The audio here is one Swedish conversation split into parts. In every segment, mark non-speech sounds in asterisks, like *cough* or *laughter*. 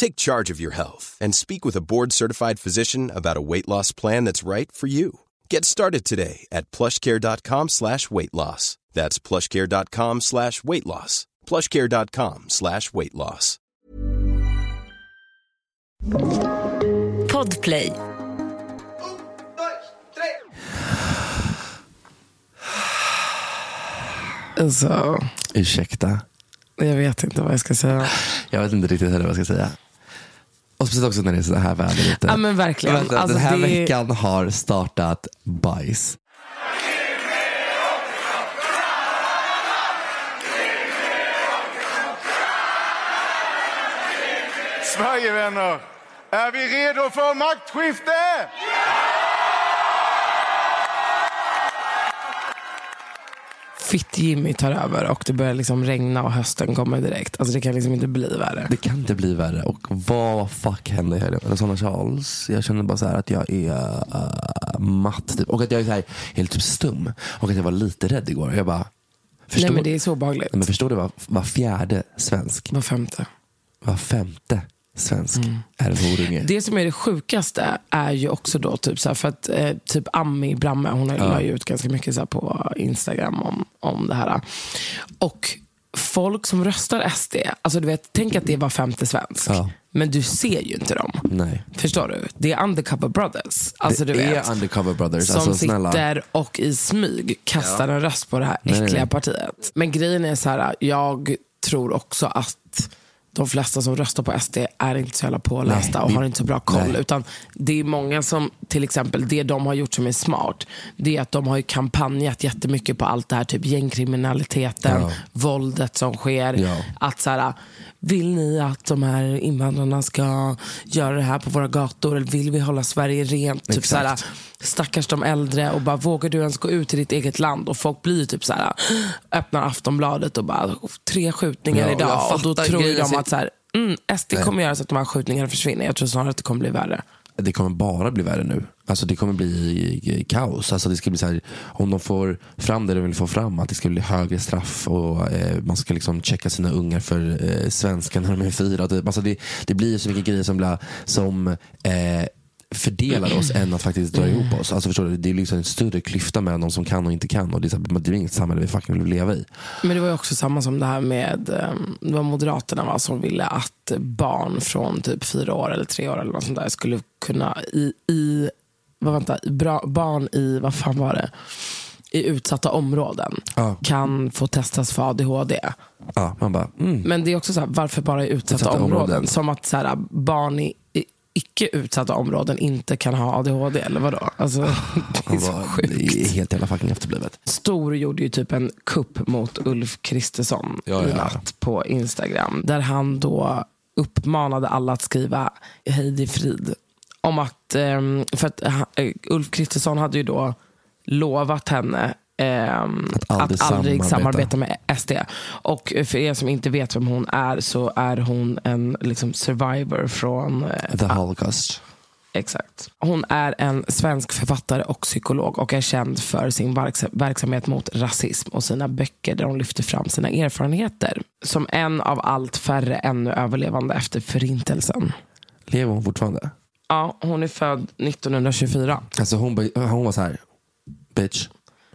Take charge of your health and speak with a board-certified physician about a weight loss plan that's right for you. Get started today at plushcare.com slash weight loss. That's plushcare.com slash weight loss. plushcare.com slash weight loss. Podplay. Alltså, Ursäkta. jag vet inte vad jag ska säga. Jag vet inte riktigt heller vad jag ska säga. Och speciellt också när det är så här väder ute. Ja men verkligen. Vänta, Alltså, den här det- veckan har startat bajs. Sverigevänner, är vi redo för maktskifte? Fitt-Jimmy tar över och det börjar liksom regna och hösten kommer direkt. Alltså det kan liksom inte bli värre. Det kan inte bli värre. Och vad fuck hände i helgen? Sanna Charles, jag känner bara så här att jag är uh, matt. Typ. Och att jag är så här, helt typ stum. Och att jag var lite rädd igår. Jag bara, förstår, Nej men det är så obehagligt. Men förstår du vad var fjärde svensk, Var femte. var femte svensk Mm. är en horunge? Det som är det sjukaste är ju också då typ så här, för att eh, typ Ami Bramme, hon Ja. la ju ut ganska mycket så här på Instagram om, om det här. Och folk som röstar SD, alltså du vet, tänk att det var femte svensk. Ja. Men du ser ju inte dem. Nej. Förstår du? Det är undercover brothers. Alltså, det du vet, är undercover brothers. Som alltså, sitter och i smyg kastar en röst på det här Nej, nej, äckliga nej. partiet. Men grejen är så här, jag tror också att de flesta som röstar på SD är inte så jävla pålästa Nej, och vi- har inte så bra koll. nej. Utan det är många som, till exempel, det de har gjort som är smart, det är att de har ju kampanjat jättemycket på allt det här, typ gängkriminaliteten, Ja. våldet som sker. Ja. Att så här, vill ni att de här invandrarna ska göra det här på våra gator? Eller vill vi hålla Sverige rent? Typ så här, stackars de äldre och bara vågar du ens gå ut i ditt eget land? Och folk blir typ så här, öppnar Aftonbladet och bara tre skjutningar Ja, idag. Och då tror de att så här, mm, SD kommer göra så att de här skjutningarna försvinner. Jag tror snarare att det kommer bli värre det kommer bara bli värre nu. Alltså det kommer bli kaos. Alltså det ska bli så här, om de får fram det de vill få fram, att det ska bli högre straff och eh, man ska liksom checka sina ungar för eh, svenska när de är fyra. Det, alltså det, det blir så mycket grejer som, blir, som eh, fördelar oss än att faktiskt dra ihop oss. Alltså förstår du? Det är liksom en större klyfta mellan de som kan och inte kan. Och det, är så här, det är inget samhälle vi fucking vill leva i. Men det var ju också samma som det här med ehm, det var Moderaterna va, som ville att barn från typ fyra år eller tre år eller något sånt där skulle kunna i, i vad vänta, bra, barn i, vad fan var det? I utsatta områden Ja. kan få testas för ADHD. Ja, man bara, mm. Men det är också så här, varför bara i utsatta, Utsatta områden? områden. Som att så här, barn i icke utsatta områden inte kan ha ADHD eller vadå? Alltså, *laughs* det är så sjukt. helt jävla fucking efterblivet. Stor gjorde ju typ en kupp mot Ulf Kristersson Ja, i ja. natt på Instagram. Där han då uppmanade alla att skriva Heidi Frid. Om att, ehm, för att eh, Ulf Kristersson hade ju då lovat henne ehm, Att aldrig att aldrig samarbeta. samarbeta med SD. Och för er som inte vet vem hon är så är hon en liksom, survivor från eh, The Holocaust. Exakt. Hon är en svensk författare och psykolog och är känd för sin verks- verksamhet mot rasism och sina böcker där hon lyfter fram sina erfarenheter. Som en av allt färre ännu överlevande efter förintelsen. Lever hon fortfarande? Ja, hon är född 1924. Alltså hon, hon var så här, bitch,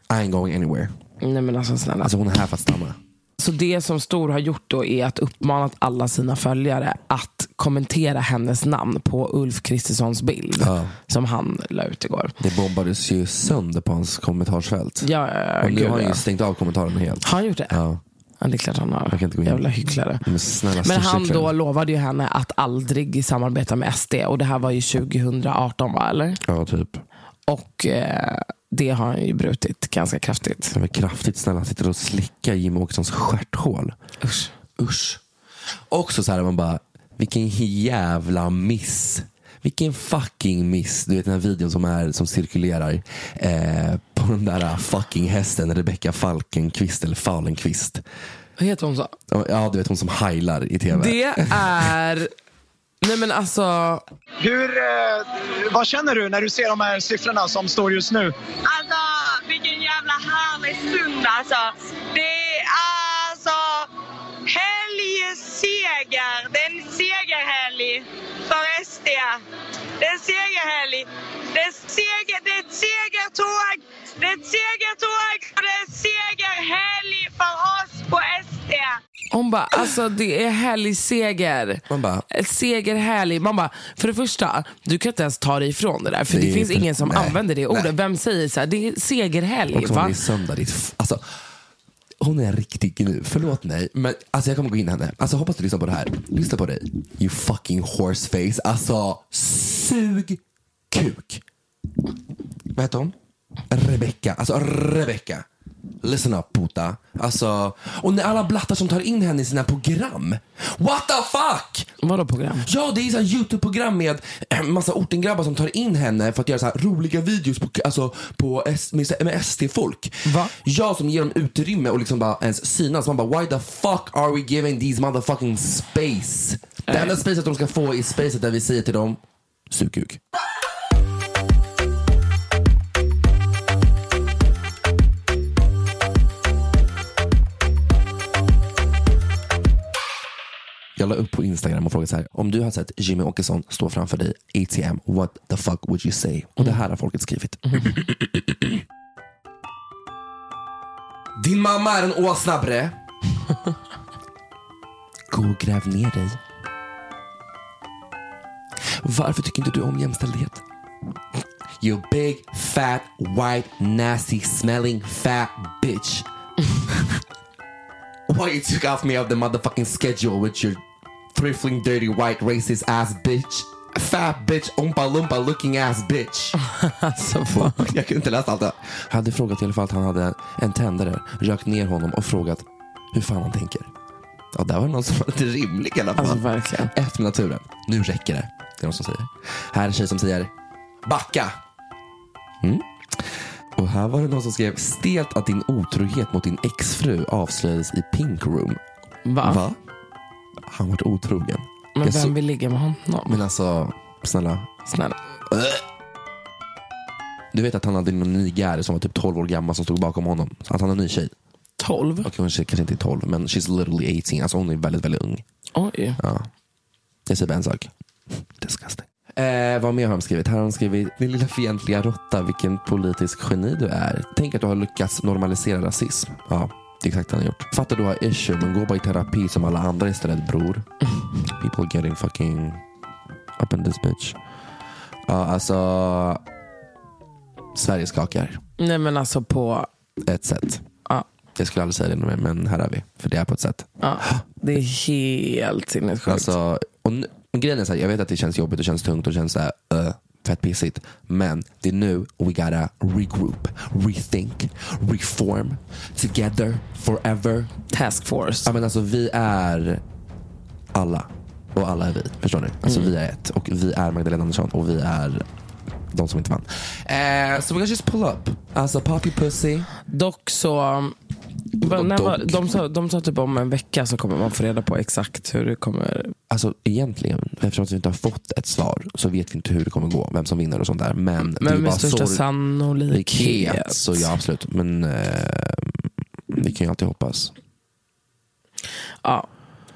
I ain't going anywhere. Nej men alltså snälla. Alltså hon är här för att stanna. Så det som Stor har gjort då är att uppmana alla sina följare att kommentera hennes namn på Ulf Kristerssons bild. Ja. Som han la ut igår. Det bombades ju sönder på hans kommentarsfält. Ja, ja, Och nu gud, har han ja. ju stängt av kommentarerna helt. Har han gjort det? Ja. Ja, det är klart han har. Jag kan inte gå in. Jävla hycklare. Men snälla, Men han då lovade ju henne att aldrig samarbeta med SD. Och det här var ju 2018 va, eller? Ja, typ. Och eh, det har han ju brutit ganska kraftigt. Det var kraftigt snälla. Han sitter och slickar Jimmie Åkessons stjärthål. Usch. Usch. Också så här, man bara, vilken jävla miss. Vilken fucking miss. Du vet den här videon som, är, som cirkulerar eh, på den där fucking hästen Rebecca Falkenqvist eller Falenkvist. Vad heter hon så? Ja, du vet hon som heilar i tv. Det är... Nej men alltså... Hur, eh, vad känner du när du ser de här siffrorna som står just nu? Alltså, vilken jävla härlig stund alltså. Det är helgseger. Det är en segerhelg för SD. Det är en segerhelg. Det är, seger, det är ett segertåg. Det är ett segertåg och det är segerhelg för oss på SD. Hon bara, alltså det är helgseger. Man bara- Ett segerhelg. Man bara, för det första, du kan inte ens ta dig ifrån det där. För Det det, är finns ingen som nej, använder det ordet. nej. Vem säger så här, det är segerhelg. Och Va? hon är söndag. Ditt f- alltså, hon är riktigt nu. Förlåt mig, men alltså, jag kommer gå in i henne. Alltså, hoppas du lyssnar på det här. Lyssna på dig. You fucking horseface. Alltså, sug kuk. Vad heter hon? Rebecca. Alltså Rebecca. Listen up puta. Alltså, och när alla blattar som tar in henne i sina program. What the fuck? Vadå program? Ja, det är så Youtube-program med en massa ortengrabbar som tar in henne för att göra så här roliga videos på, alltså, på S, med, med SD-folk. Va? Ja, som ger dem utrymme och liksom bara ens synas. Man bara, why the fuck are we giving these motherfucking space? Det enda spacet de ska få är spacet där vi säger till dem, sug kuk. Jag la upp på Instagram och frågade så här, om du har sett Jimmy Åkesson stå framför dig ATM, what the fuck would you say? Och det här har folket skrivit. *laughs* Din mamma är en åsna bre. *laughs* Gå och gräv ner dig. Varför tycker inte du om jämställdhet? You big, fat, white, nasty, smelling, fat bitch. *laughs* Why you took off me of the motherfucking schedule with your thriffling, dirty, white, racist ass bitch. Fat bitch, umpa lumpa looking ass bitch. *laughs* Alltså, fan. Jag kunde inte läsa allt det. Hade frågat i alla fall att han hade en tändare, rökt ner honom och frågat hur fan han tänker. Ja, där var det någon som var lite rimlig i alla fall. Alltså, verkligen. Ett med naturen. Nu räcker det. Det är någon som säger. Här är en tjej som säger backa. Mm. Och här var det någon som skrev stelt att din otrohet mot din exfru avslöjades i Pink Room. Va? Va? Han var otrogen. Men Jag vem så- vill ligga med honom? Men alltså, snälla. Snälla. Du vet att han hade någon ny gäri som var typ 12 år gammal som stod bakom honom. Att han har en ny tjej. 12? Och kanske, kanske inte är 12, men she's literally 18. Alltså hon är väldigt, väldigt ung. Oj. Ja. Jag säger bara en sak. *laughs* Disgusting. Eh, vad mer har de skrivit? Här har de skrivit, din lilla fientliga råtta, vilken politisk geni du är. Tänk att du har lyckats normalisera rasism. Ja, det är exakt det han har gjort. Fattar du har issue, men gå bara i terapi som alla andra istället bror. *laughs* People getting fucking up in this bitch. Ja, alltså. Sverige skakar. Nej men alltså på... Ett sätt. Ja. Jag skulle aldrig säga det mer, men här är vi. För det är på ett sätt. Ja, det är helt sinnessjukt. Alltså, och nu, och grejen är så här, jag vet att det känns jobbigt och känns tungt och känns så här, uh, fett pissigt. Men det är nu we gotta regroup, rethink, reform, together, forever. Task force. Ja, men alltså, vi är alla. Och alla är vi. Förstår ni? Alltså, Vi är ett. Och vi är Magdalena Andersson. Och vi är de som inte vann. Eh, so we gotta just pull up. Alltså Poppy Pussy. Dock så var, de, sa, de sa typ om en vecka så kommer man få reda på exakt hur det kommer... Alltså egentligen, eftersom vi inte har fått ett svar så vet vi inte hur det kommer gå, vem som vinner och sånt där. Men, det Men med största sannolikhet. likhet, så ja absolut. Men eh, vi kan ju alltid hoppas. Ja.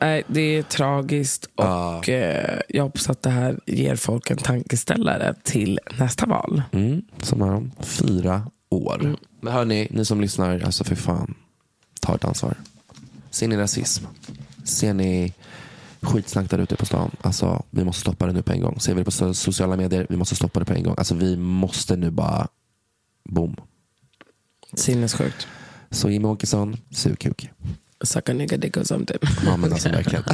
Nej, det är tragiskt och eh, jag hoppas att det här ger folk en tankeställare till nästa val. Mm, som är om fyra år. Mm. Men hörni, ni som lyssnar, alltså för fan, ta ett ansvar. Ser ni rasism? Ser ni skitsnack där ute på stan? Alltså, vi måste stoppa det nu på en gång. Ser vi det på so- sociala medier? Vi måste stoppa det på en gång. Alltså, vi måste nu bara, boom. Sinnessjukt. Så Jimmie Åkesson, sug kuk. Suck a nigga dick or something. Ja men alltså verkligen. *laughs*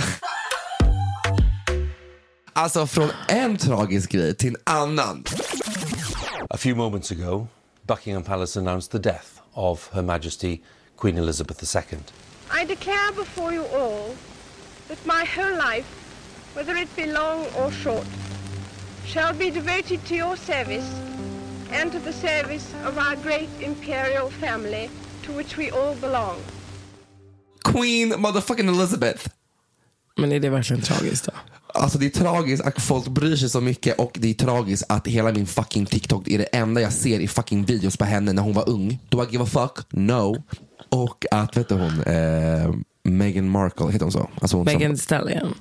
Alltså från en tragisk grej till en annan. A few moments ago, Buckingham Palace announced the death of Her Majesty Queen Elizabeth II. I declare before you all that my whole life, whether it be long or short, shall be devoted to your service and to the service of our great imperial family to which we all belong. Queen motherfucking Elizabeth. Men är det verkligen tragiskt då? Alltså det är tragiskt att folk bryr sig så mycket och det är tragiskt att hela min fucking TikTok är det enda jag ser i fucking videos på henne när hon var ung. Do I give a fuck? No. Och att, vet du hon, eh, Meghan Markle, heter hon så? Alltså hon, Megan som, Stallion.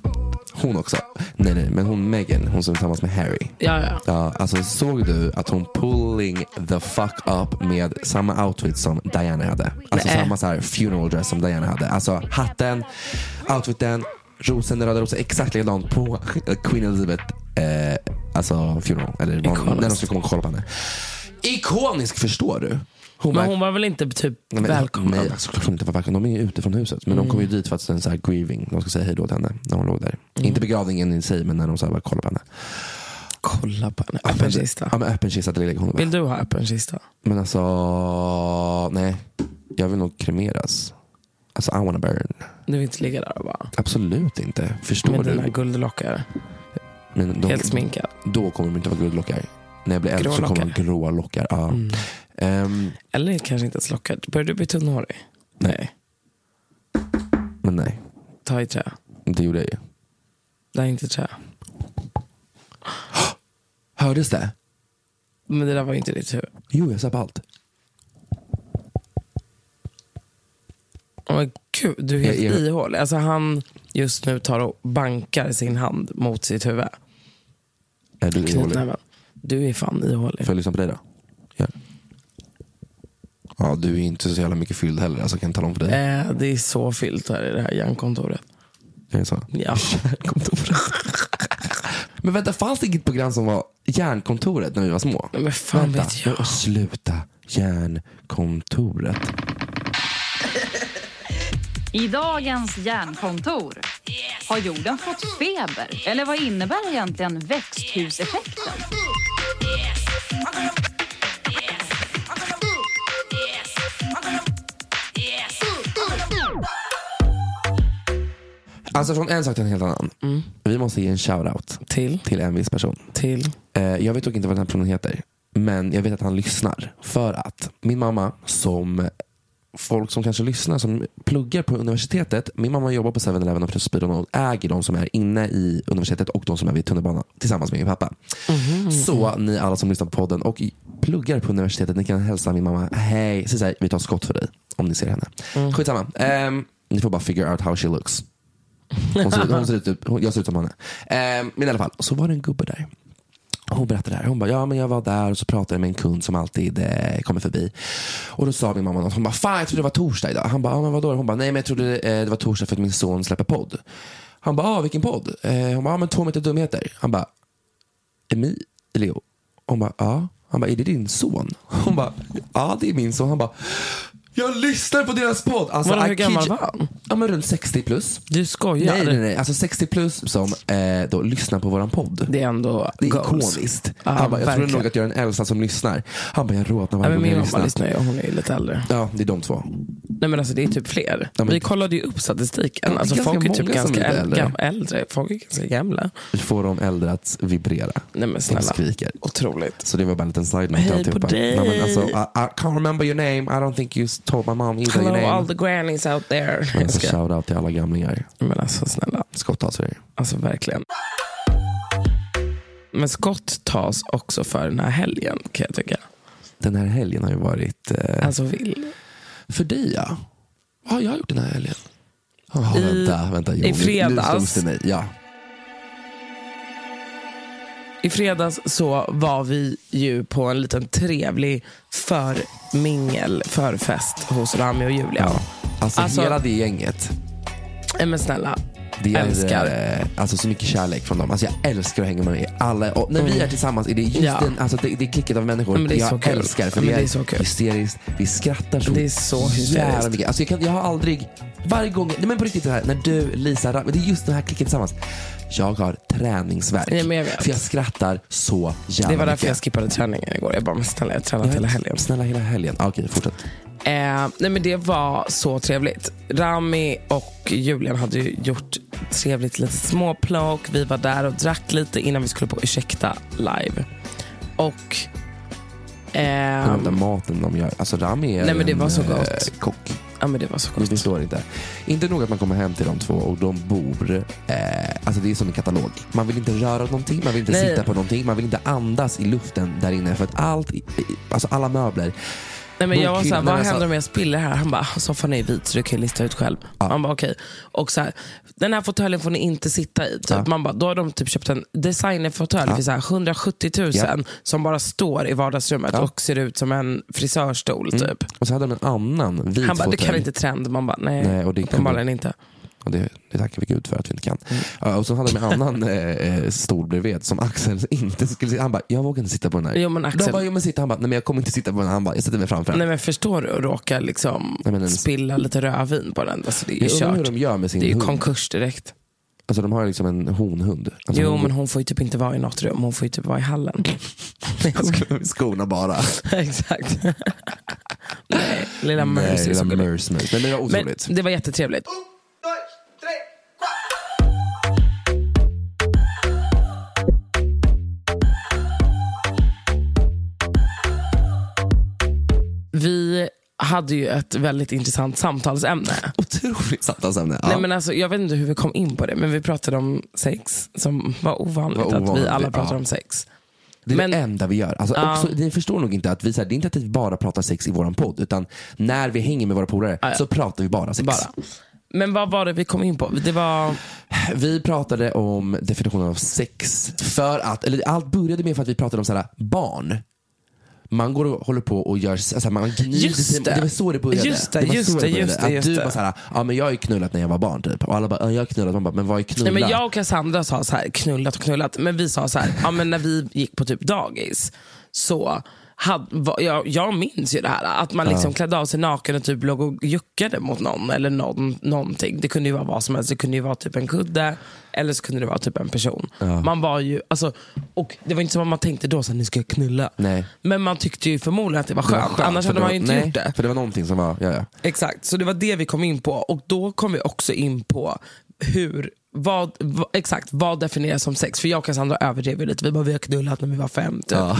hon också. Nej nej, men hon Meghan, hon som är tillsammans med Harry. Ja, ja. Ja, alltså såg du att hon pulling the fuck up med samma outfit som Diana hade? Alltså Nej. samma så här funeral dress som Diana hade. Alltså hatten, outfiten, rosen, den röda rosen, exakt likadant på Queen Elizabeth eh, alltså funeral. Eller Ikoniskt. när de skulle komma och kolla på henne. Ikonisk förstår du. Hon Men bara- hon var väl inte typ Nej, men- välkommen? Nej, alltså, klart hon inte var välkommen. De är ju ute från huset. Men de kom ju dit för att en så här grieving. De ska säga hej då till henne när hon låg där. Inte begravningen i sig, men när de så här bara kollar på henne. Kolla på henne. Öppen kista. Ja, men öppen kista. Lägger hon Vill du ha öppen kista? Men alltså, nej. Jag vill nog kremeras. Alltså I wanna burn. Du vill inte ligga där och bara... Absolut inte. Förstår Med dina du? guldlockar. Men de, Helt sminkad. Då kommer de inte vara guldlockar. När jag blir äldre så kommer de gråa lockar. Ja. Mm. Ehm, Eller kanske inte ens lockar. Börjar du bli tunnhårig? Nej. men nej, Ta i trä. det gjorde jag ju. Det är inte trä. *gasps* Hördes det? Men det där var inte ditt huvud. Jo, jag sa på allt. Åh, men gud, du är helt Jag- jag- ihålig. Alltså han just nu tar och bankar sin hand mot sitt huvud. Är du ihålig? Du är fan ihålig. Får jag lyssna på dig då? Ja. Ja, du är inte så jävla mycket fylld heller. Alltså, jag kan tala om för dig. Eh, det är så fyllt här i det här järnkontoret. Är det så? Ja. *laughs* Kontoret. Men vänta, fanns det inget program som var Järnkontoret när vi var små? Men fan vänta, vet jag. Sluta. Järnkontoret. I dagens järnkontor. Har jorden fått feber? Eller vad innebär egentligen växthuseffekten? Alltså från en sak till en helt annan. Vi måste ge en shoutout Till? till en viss person. Till? Eh, jag vet dock inte vad den här personen heter. Men jag vet att han lyssnar. För att min mamma, som folk som kanske lyssnar, som pluggar på universitetet. Min mamma jobbar på 7-Eleven och Pressbyrån och äger de som är inne i universitetet och de som är vid tunnelbanan tillsammans med min pappa. Så ni alla som lyssnar på podden och pluggar på universitetet, ni kan hälsa min mamma hej, säg så här, vi tar skott för dig om ni ser henne. Skitsamma. Um, ni får bara figure out how she looks. Hon ser, hon ser ut, typ- hon, jag ser ut som henne. Um, men i alla fall, så var det en gubbe där. Hon berättade det här. Hon bara, ja men jag var där och så pratade jag med en kund som alltid eh, kommer förbi. Och då sa min mamma något. Hon bara, fan jag trodde det var torsdag idag. Han bara, ja men vadå? Hon bara, nej men jag trodde eh, det var torsdag för att min son släpper podd. Han bara, ah, vilken podd? Eh, hon bara, ja men två meter dumheter. Han bara, Emilio? Hon bara, ja. Han bara, är det din son? Hon bara, ja det är min son. Han bara, jag lyssnar på deras podd. Alltså, Vadå, hur I gammal kid var han? Ja men runt 60 plus. Du skojar? Nej, nej, nej. Alltså 60 plus som eh, då lyssnar på våran podd. Det är ändå Det är goals. ikoniskt. Ja, han bara, jag verkligen. nog att jag är den äldsta som lyssnar. Han bara, jag rodnar Ja, varje men gång min jag mamma lyssnar. lyssnar ju och hon är ju lite äldre. Ja, det är de två. Nej men alltså det är typ fler. Men- Vi kollade ju upp statistiken. Är alltså, ganska folk är typ många som ganska är äldre. äldre. äldre. Folk är ganska gamla. Får de äldre att vibrera. Nej men De snälla. skriker. Otroligt. Så det var bara en liten side note Hej på alltihopa. dig. Nej, men alltså, I, I can't remember your name. I don't think you told my mom either Hello your name. all the grannies out there. Men alltså, shout out till alla gamlingar. Men alltså snälla. Skott av sig. Alltså verkligen. Men skott tas också för den här helgen kan jag tycka. Den här helgen har ju varit... Eh, Alltså vill. för dig ja. Vad har jag gjort den här helgen? Oh, I- vänta, vänta. Jo, i nu- fredags. Nu det mig. Ja. I fredags så var vi ju på en liten trevlig förmingel, förfest hos Rami och Julia. ja. Alltså, Alltså- hela det gänget. Men snälla, Det är Älskar. eh, alltså, så mycket kärlek från dem. Alltså, jag älskar att hänga med alla. Och när vi är tillsammans är det just Mm. Ja. den, alltså, det, det är klicket av människor. Men det är jag så kul. älskar för men vi det är, är så kul. hysteriskt. Vi skrattar så, Det är så hysteriskt. jävla mycket. Alltså, jag, kan, jag har aldrig, varje gång, nej, men på riktigt det här, när du, Lisa, Ra- men det är just den här klicken tillsammans. Jag har träningsvärk. Men jag vet. För jag skrattar så jävla det var därför mycket. jag skippade träningen igår. Jag bara, men snälla jag har tränat hela helgen. Snälla hela helgen. Ah, Okej, fortsätt. Eh, nej men det var så trevligt. Rami och Julian hade ju gjort trevligt litet småplock. Vi var där och drack lite innan vi skulle på Ursäkta live. Och... Ehm, den maten de gör. Alltså Rami är Nej, men det en, var så eh, gott. kock. Ja men det var så Du gott. förstår inte. Inte nog att man kommer hem till de två och de bor, eh, alltså det är som en katalog. Man vill inte röra någonting, man vill inte Nej. sitta på någonting, man vill inte andas i luften där inne för att allt, alltså alla möbler. Nej, men jag var såhär, vad händer alltså- om jag spiller här? Han bara, soffan är vit så du kan lista ut själv. Man bara okej. Och så här, den här fåtöljen får ni inte sitta i. Typ. Ja. Man bara, då har de typ köpt en designerfåtölj för så här 170 000 Ja. som bara står i vardagsrummet Ja. och ser ut som en frisörstol. Typ. Och så hade de en annan vit Han bara, du kan fåtölj. inte trend. Man bara, nej, Nej, och det kan uppenbarligen inte. Och det, det tackar vi Gud för att vi inte kan. Mm. Och så hade de en annan *laughs* eh, eh, stol bredvid som Axel *laughs* inte skulle sitta. Han bara, jag vågar inte sitta på den här. Jo, men Axel- De bara, jo, men sitta. Han bara, nej men jag kommer inte sitta på den. Han bara, jag sätter mig framför den. Nej men förstår du att råka liksom Nej, men en- spilla lite rödvin på den? Alltså, det är ju jag undrar hur kört. de gör med sin Det är ju konkurs direkt. Alltså de har ju liksom en honhund. Alltså, Jo hon- men hon får ju typ inte vara i något rum, hon får ju typ vara i hallen. *laughs* Skorna bara. Exakt. Nej, lilla Nej, Mercy är lilla. Mercy. Men det var Men otroligt. det var jättetrevligt. Hade ju ett väldigt intressant samtalsämne. Otroligt samtalsämne. Ja. Nej, men alltså, jag vet inte hur vi kom in på det, men vi pratade om sex som var ovanligt, Var att vi ovanligt, alla pratar ja. om sex. det är men- det enda vi gör. Alltså, också, ni förstår nog inte att vi, så här, det är inte att vi bara pratar sex i våran podd, utan när vi hänger med våra polare ja. så pratar vi bara sex. Bara. Men vad var det vi kom in på? Det var... Vi pratade om definitionen av sex. För att, eller allt började med för att vi pratade om så här, barn. Man går och håller på och gör, alltså man gnider Just sig, det. det var så det började. Just det, var just det, började. just det, Att just du det. bara såhär, ja men jag har ju knullat när jag var barn typ. Och alla bara, ja, jag har knullat. Man bara, men vad är knulla? Nej, men jag och Cassandra sa så här, knullat och knullat, men vi sa så här, ja, men när vi gick på typ dagis så hade, jag, jag minns ju det här, att man liksom klädde av sig naken och typ låg och juckade mot någon eller någon, någonting. Det kunde ju vara vad som helst, det kunde ju vara typ en kudde eller så kunde det vara typ en person. Man var ju, alltså, och det var inte som att man tänkte då, så här, nu ska jag knulla. Nej. Men man tyckte ju förmodligen att det var Det var skönt, skönt, annars hade man ju inte nej, gjort det. För det var någonting som var, ja ja. Exakt, så det var det vi kom in på. Och då kom vi också in på hur, vad, vad, exakt, vad definieras som sex? För jag och Cassandra överdrev ju lite. Vi bara, vi har knullat när vi var fem. Typ. Ja.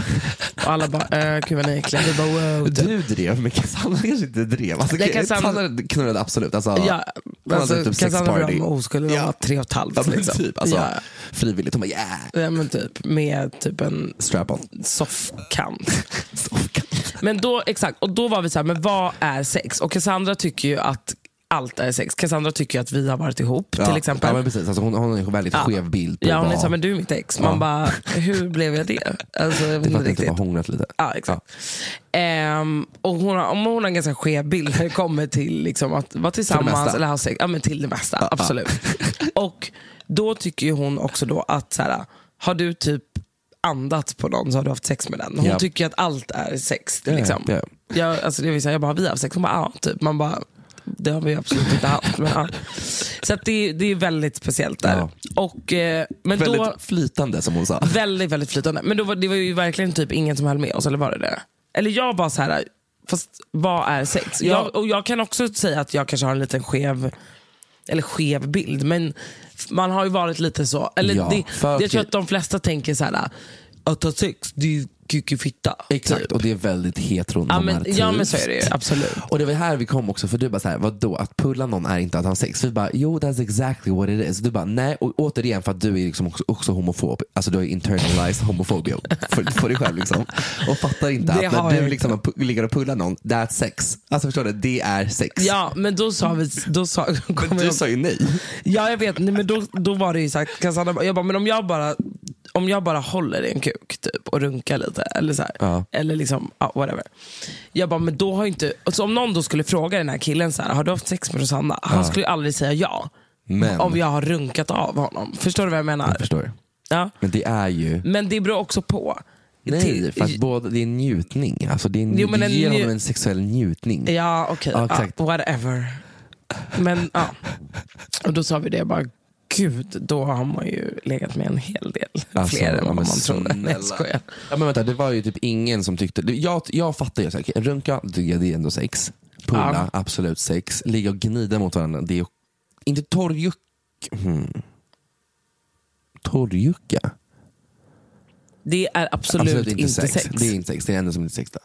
Och alla bara, äh, gud vad ni är äckliga. Vi bara, wow. Typ. Du drev, men Cassandra kanske inte drev. Alltså, Nej, Cassandra- knullade absolut. Alltså, Ja, alltså, typ Cassandra var oskuld, var tre och ett halvt. Ja, men liksom. typ, alltså, ja, Frivilligt. Hon bara yeah. ja, men typ, med typ en Strap-on. soffkant. *laughs* Men då, exakt, och då var vi så här, men vad är sex? Och Cassandra tycker ju att allt är sex. Cassandra tycker att vi har varit ihop till exempel. Ja, men precis. Alltså, hon, hon har en väldigt Ja. skev bild Ja, hon är såhär, men du är mitt ex. Man Ja. bara, hur blev jag det? Alltså, jag Det är för att du inte har hånglat lite. Ja, exakt. Ehm, och hon, har, om hon har en ganska skev bild när det kommer till liksom, att vara tillsammans eller ha sex. Ja, men till det mesta, Ja, ja. absolut. *laughs* och då tycker hon också då att, så här, har du typ andats på någon så har du haft sex med den. Hon Ja. tycker att allt är sex. Ja, ja, Liksom. ja. Jag, alltså, det vill säga, jag bara, har vi haft sex? Hon bara, ja. Typ. Man bara, det har vi absolut inte haft. Men, ja. Så att det, det är väldigt speciellt där. Ja. Och, eh, men Väldigt då, flytande som hon sa. Väldigt, väldigt flytande. Men då var, det var ju verkligen typ ingen som höll med oss, eller var det det? Eller jag var så här Fast vad är sex? Ja. Jag, och jag kan också säga att jag kanske har en liten skev, eller skev bild. Men man har ju varit lite så. Eller det, jag tror att de flesta tänker så här. att ha sex, det är ju kuk i fitta. Exakt, typ. och det är väldigt heteronormativt. ja men så är det ju, absolut. Och det var här vi kom också, för du bara såhär, vadå? Att pulla någon är inte att ha sex. Vi bara, jo that's exactly what it is. Du bara, nej. Och återigen för att du är liksom också, också homofob. Alltså du har internalized homophobia för, för dig själv liksom. Och fattar inte Det att när jag du liksom ligger och pullar någon, that's sex. Alltså förstår du? Det är sex. Ja men då sa vi, då sa, Men du sa ju nej. Ja jag vet, nej, men då, då var det ju sagt, Cassandra, jag bara, men om jag bara om jag bara håller i en kuk typ, och runkar lite, eller så här, Ja. eller liksom, ja, whatever. Jag bara, men då har inte, alltså, om någon då skulle fråga den här killen så här, har du haft sex med Rosanna? Han skulle ju aldrig säga ja. Men, Om jag har runkat av honom. Förstår du vad jag menar? jag förstår. Ja. Men det är ju, Men det beror också på. nej, Till- för att både, det är en njutning. Alltså det, är en, Jo, det en ger nju- honom en sexuell njutning. Ja okej, Ja, ja, whatever. Men ja, och då sa vi det, bara gud, då har man ju legat med en hel del *laughs* Alltså, fler än vad man trodde. Nej, jag. Ja, men vänta, det var ju typ ingen som tyckte... Jag, jag fattar ju, okej, runka tycker jag det är ändå sex. Pulla, Ja. absolut sex. Ligga och gnida mot varandra, det är inte torrjuck... Hmm. Torrjucka? Det är absolut, inte sex. Det är inte sex, det är det enda som inte sex. Då.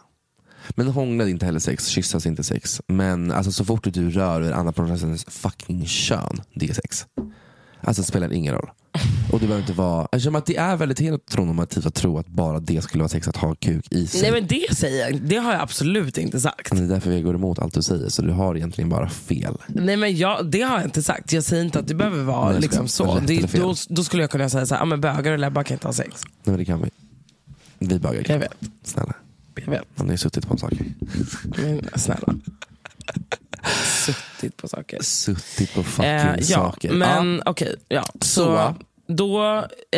Men hångla är inte heller sex, kyssas inte sex. Men alltså, så fort du rör vid annan personens fucking kön, det är sex. Alltså det spelar ingen roll. Och det behöver inte vara... Eftersom att det är väldigt heteronormativt att tro att bara det skulle vara sex att ha kuk i sig. Nej men det säger jag Det har jag absolut inte sagt. Det är därför jag går emot allt du säger, så du har egentligen bara fel. Nej men jag, det har jag inte sagt. Jag säger inte att det behöver vara Nej, liksom så. Det, då, då skulle jag kunna säga så här, ah, men bögar och läbbar kan inte ha sex. Nej, men det kan vi. Vi bögar kan. Jag vet. Snälla. Jag vet. Man har ju suttit på saker. Men snälla. Suttit på saker. Suttit på fucking Eh, ja, saker. men Ja. okej. ja. Så, Så. då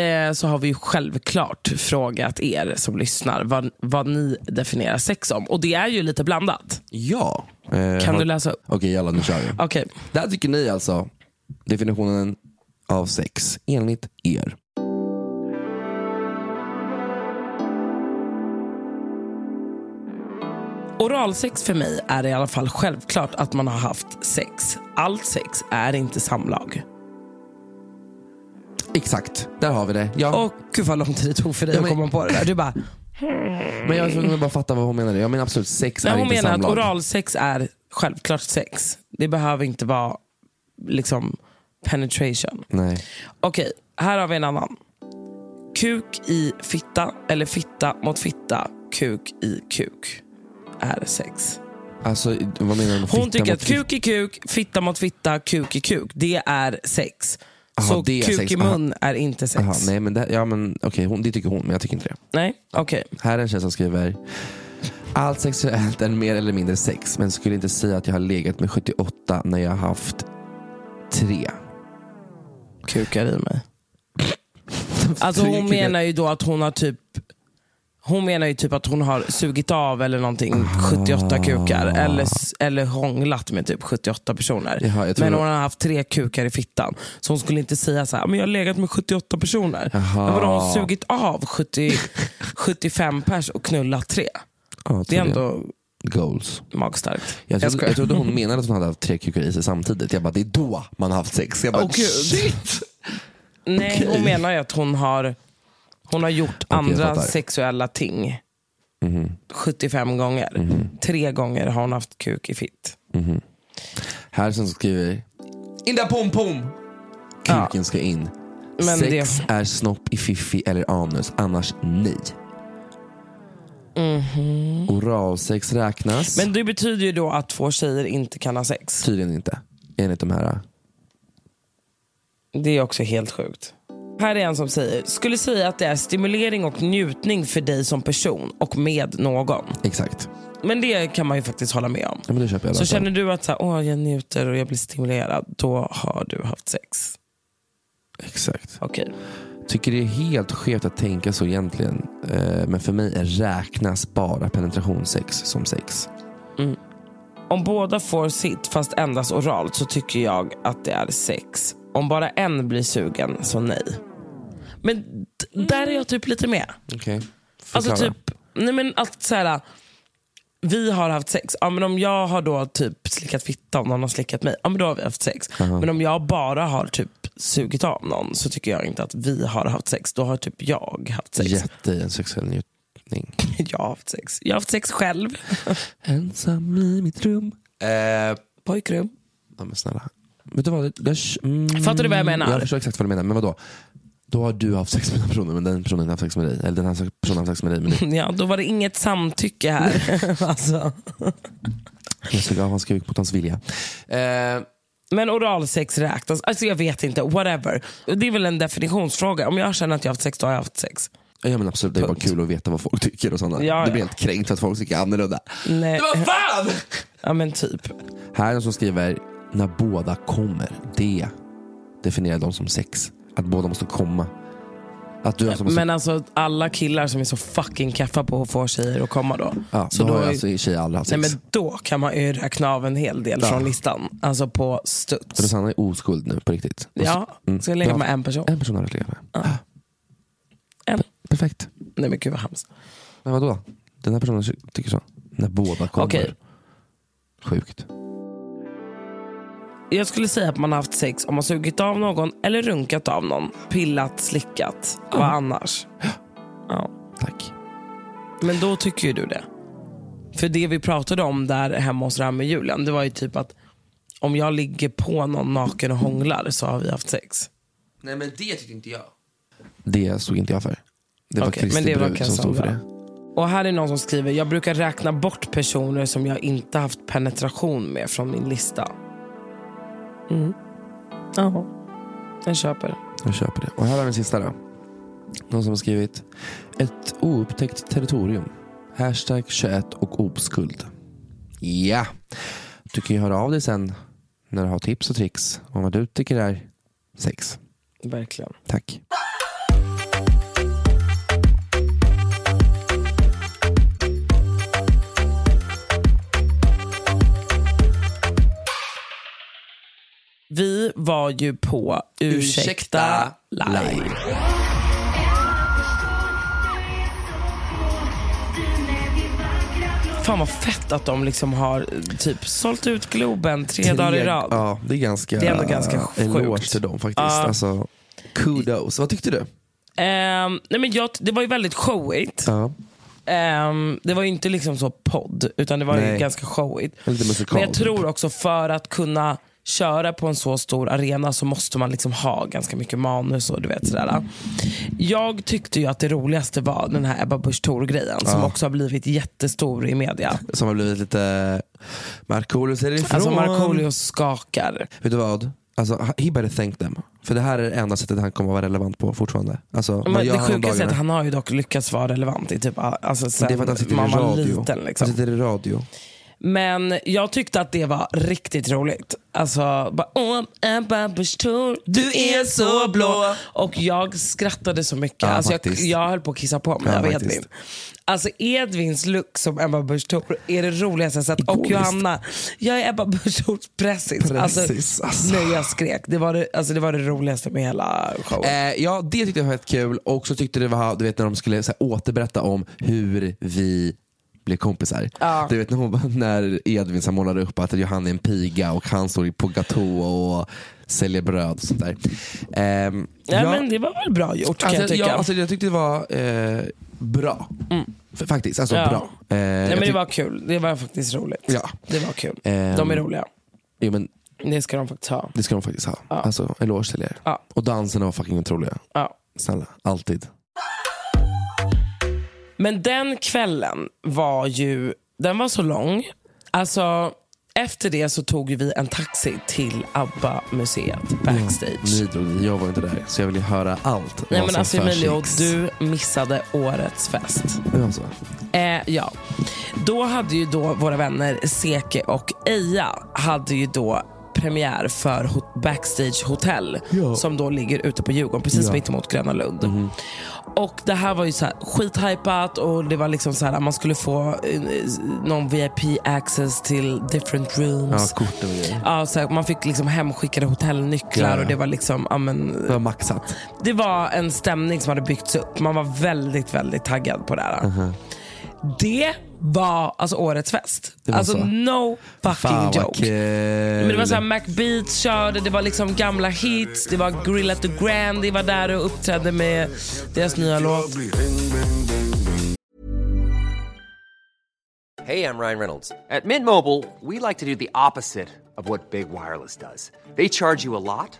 eh, så har vi ju självklart frågat er som lyssnar vad, vad ni definierar sex som. Och det är ju lite blandat. ja. Eh, Kan har- du läsa upp? Okej, jalla nu kör vi. Okej. Där tycker ni alltså definitionen av sex enligt er. Oralsex för mig är i alla fall självklart att man har haft sex. Allt sex är inte samlag. Exakt, där har vi det. Ja. Och gud vad lång tid det tog för dig Ja, att men- komma på det där. Du bara, *laughs* Men jag vill bara fatta vad hon menar. Jag menar absolut, sex Nej, är hon inte menar att samlag. oralsex är självklart sex. Det behöver inte vara liksom penetration. Nej. Okej, här har vi en annan. Kuk i fitta eller fitta mot fitta, kuk i kuk är sex. Alltså, vad menar du Hon tycker att kuk i kuk, fitta mot fitta, kuk i kuk, det är sex. Aha, Så det är kuk sex. i mun är inte sex. Aha, nej, men det, ja, men, okej, hon, det tycker hon, men jag tycker inte det. Nej, okej. Här är en tjej som skriver Allt sexuellt är mer eller mindre sex men skulle inte säga att jag har legat med 78 när jag har haft tre. Kukar i mig. *laughs* Alltså hon menar ju då att hon har typ hon menar ju typ att hon har sugit av eller någonting 78 kukar eller, s- eller hånglat med typ 78 personer. Jaha, jag tror men hon har haft tre kukar i fittan. Så hon skulle inte säga så här, men jag har legat med 78 personer. Jaha. Men vadå, hon har sugit av 70, 75 *laughs* pers och knullat tre. Ja, jag Det är ändå Goals. magstarkt. Jag trodde, skojar. jag trodde hon *laughs* menade att hon hade haft tre kukar i sig samtidigt. Jag bara, det är då man har haft sex. Jag bara, gud. shit! Nej, hon menar ju att hon har, hon har gjort jag andra sexuella ting Mhm, 75 gånger. Tre gånger har hon haft kuk i fitt. mhm. Här som skriver, in där pom pom! Kuken ska in. Men Sex det- är snopp i fiffi eller anus, annars nej. Oralsex räknas. Men det betyder ju då att två tjejer inte kan ha sex. Tydligen inte. Enligt de här. Det är också helt sjukt. Här är en som säger, skulle säga att det är stimulering och njutning för dig som person och med någon. Exakt. Men det kan man ju faktiskt hålla med om. Ja, men det köper jag. Så känner du att så här, Åh, jag njuter och jag blir stimulerad, då har du haft sex. Exakt. Okej. Tycker det är helt skevt att tänka så egentligen. Eh, Men för mig räknas bara penetrationssex som sex. Om båda får sitt fast endast oralt så tycker jag att det är sex. Om bara en blir sugen så nej. Men där är jag typ lite med. Okej. Alltså typ, nej men att så här, vi har haft sex, ja, men om jag har då typ slickat fitta och någon har slickat mig, ja, men då har vi haft sex. Men om jag bara har typ sugit av någon så tycker jag inte att vi har haft sex. Då har typ jag haft sex. Gett dig en sexuell njutning. *laughs* Jag har haft sex. Jag har haft sex själv. *laughs* Ensam i mitt rum. Eh, Pojkrum. ja, men snälla. Vet du vad? Det, det, mm, Fattar du vad jag menar? Jag förstår exakt vad du menar. Men vadå? Då har du haft sex med den personen men den personen har haft sex med dig. Eller den här personen har haft sex med dig. Men *laughs* Ja, då var det inget samtycke här. *laughs* alltså. jag såg av hans kuk mot hans vilja. Eh, Men oralsex räknas, alltså jag vet inte, whatever. Det är väl en definitionsfråga. Om jag känner att jag har haft sex, då har jag haft sex. ja men absolut, det är bara kul att veta vad folk tycker och sådana. Ja, Du blir ja. helt kränkt för att folk tycker annorlunda. Nej. Vad fan! Ja men typ. Här är någon som skriver, när båda kommer. Det definierar de som sex. Att båda måste komma. Att du alltså måste, Men alltså alla killar som är så fucking kaffa på att få tjejer att komma då. ja, så då, då, har är- alltså tjejer aldrig haft nej, sex. men då kan man ju räkna av en hel del Ja. från listan. Alltså på studs. Rosanna är oskuld nu på riktigt. Ja, Mm. ska jag lägga Ja. med en person? En person har du legat med. En. Perfekt. Nej men gud vad hemskt. Men vadå? Den här personen tycker så. När båda kommer. Okej. Sjukt. Jag skulle säga att man har haft sex om man sugit av någon eller runkat av någon. Pillat, slickat. Vad annars? Ja. Tack. Men då tycker ju du det. För det vi pratade om där hemma hos Ram med Julian, det var ju typ att om jag ligger på någon naken och hånglar så har vi haft sex. Nej men det tyckte inte jag. Det stod inte jag för. Det var Okej, Christer men det var Brud som stod för det. Och här är någon som skriver, jag brukar räkna bort personer som jag inte haft penetration med från min lista. Mm. Jaha, jag köper. Jag köper det. Och här har vi den sista då. Någon som har skrivit. Ett oupptäckt territorium. Hashtag 21 och oskuld. Ja. Du kan ju höra av dig sen när du har tips och tricks om vad du tycker är sex. Verkligen. Tack. Vi var ju på Ursäkta, Ursäkta live. live. Fan vad fett att de liksom har eh, typ sålt ut Globen tre, dagar i rad. Ja, det är ganska, Det är ändå ganska sjukt. eloge till dem faktiskt. Ja. Alltså, kudos. Vad tyckte du? Ehm, nej men jag, det var ju väldigt showigt. Ja. Ehm, det var ju inte liksom så podd, utan det var ju Nej. ganska showigt. Men jag tror också för att kunna köra på en så stor arena så måste man liksom ha ganska mycket manus och du vet sådär. Jag tyckte ju att det roligaste var den här Ebba Busch Thor-grejen som Ja. också har blivit jättestor i media. Som har blivit lite Markoolio ser ifrån. Alltså Markoolio skakar. Vet du vad? Alltså, he better thank them. För det här är det enda sättet han kommer vara relevant på fortfarande. Alltså, Men det sjukaste är att han har ju dock lyckats vara relevant i typ, alltså, sen Det är för att han sitter i radio. liten. Liksom. Han sitter i radio. Men jag tyckte att det var riktigt roligt. Alltså, bara, Thor, du är så blå. Och jag skrattade så mycket. Ja, alltså, jag, jag höll på att kissa på mig Ja, av faktiskt. Edvin. Alltså Edvins look som Ebba Busch Thor är det roligaste jag sett. Och. Johanna, jag är Ebba Busch Thors. Pressis, Alltså, alltså. Nej, jag skrek. Det var det, alltså, det var det roligaste med hela showen. Eh, ja, det tyckte jag var fett kul. Och så tyckte det var, du vet när de skulle så här, återberätta om hur vi blev kompisar. Ja. Du vet när, hon, *laughs* när Edvin målade upp att Johanna är en piga och han står på Gatå och säljer bröd och sånt där. Ehm, ja, ja, men det var väl bra gjort kan alltså, jag tycka. ja, alltså, jag tyckte det var eh, bra. F- Faktiskt, alltså Ja. bra. Eh, Nej, jag men det var kul. Det var faktiskt roligt. Ja. Det var kul. Ehm, De är roliga. Jo, men Det ska de faktiskt ha. det ska de faktiskt ha. Ja. Alltså, eloge till er. Ja. Och danserna var fucking otroliga. Ja. Snälla, alltid. Men den kvällen var ju, den var så lång. Alltså, efter det så tog vi en taxi till ABBA-museet backstage. Ni drog dit, jag var inte där. Så jag vill ju höra allt. Nej men alltså Emilio, du missade årets fest. Det var så. Eh, ja. Då hade ju då våra vänner Seke och Eja hade ju då premiär för Backstage Hotel Ja. som då ligger ute på Djurgården precis Ja. Mittemot Gröna Lund. Och det här var ju så här skithypat och det var liksom så här man skulle få eh, någon VIP access till different Ja, rooms. korten och grejer. Ja, så här, man fick liksom hemskickade hotellnycklar Ja, ja. och det var liksom, ja, men, Det var maxat. det var en stämning som hade byggts upp. Man var väldigt, väldigt taggad på det här. Det var alltså årets fest. Alltså så. no fucking Fan joke. Men det var så här, Macbeats körde, det var liksom gamla hits, det var Gorilla to Grandy var där och uppträdde med deras nya låt. Hey, I'm Ryan Reynolds. At Mint Mobile, we like to do the opposite of what Big Wireless does. They charge you a lot,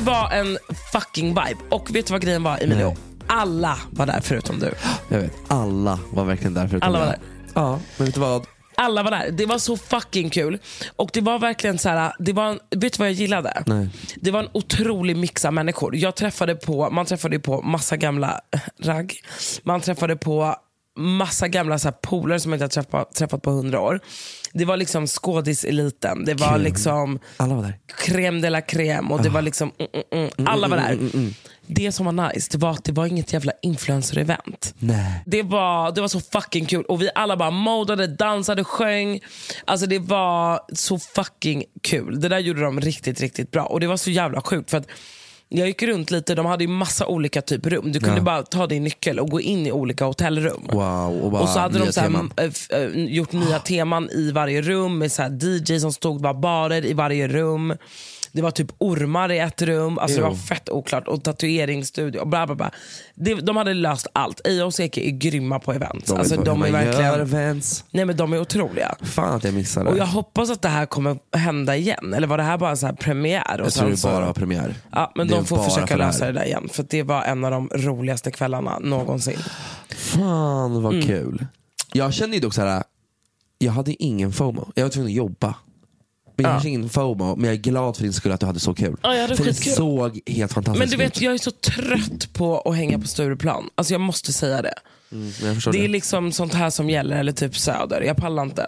Det var en fucking vibe. Och vet du vad grejen var Emilio? Nej. Alla var där förutom du. Jag vet, alla var verkligen där förutom Alla var jag. där. Ja, men vet du vad? Alla var där. Det var så fucking kul. Och det var verkligen så här, det var en, vet du vad jag gillade? Nej. Det var en otrolig mix av människor. Jag träffade på, man träffade på massa gamla eh, ragg. Man träffade på massa gamla så polare som jag inte har träffat, träffat på hundra år. Det var liksom skådiseliten. Det var Kul. liksom Alla var där. crème de la crème och det var liksom mm, mm, mm. alla var där. Det som var nice, det var att det var inget jävla influencer-event. Det var, det var så fucking kul. Och vi alla bara modade, dansade, sjöng. Alltså det var så fucking kul. Det där gjorde de riktigt, riktigt bra. Och det var så jävla sjukt. För att jag gick runt lite, de hade ju massa olika typ rum. Du kunde Ja. bara ta din nyckel och gå in i olika hotellrum. Wow. Och, bara Och så hade de så här, äh, gjort nya teman i varje rum med så DJ som stod, var barer i varje rum. Det var typ ormar i ett rum, alltså det var fett oklart. Och tatueringsstudio och bla bla bla. Det, de hade löst allt. Eja och Seke är grymma på events. De alltså, de är verkligen, events. nej, men de är otroliga. Fan att jag missade. Och jag hoppas att det här kommer hända igen. Eller var det här bara en så här premiär? Och jag tror det bara har premiär. Ja, men Det de får försöka för lösa det där igen. För det var en av de roligaste kvällarna någonsin. Fan vad Mm. kul. Jag kände ju dock så här. jag hade ingen FOMO. Jag var tvungen att jobba. Men jag Ja. hade ingen FOMO, men jag är glad för din skull att du hade så kul. Ja, jag hade för det såg helt fantastiskt Men du vet, ut. jag är så trött på att hänga på Stureplan. Alltså jag måste säga det. Mm, Det det. är liksom sånt här som gäller, eller typ Söder. Jag pallar inte.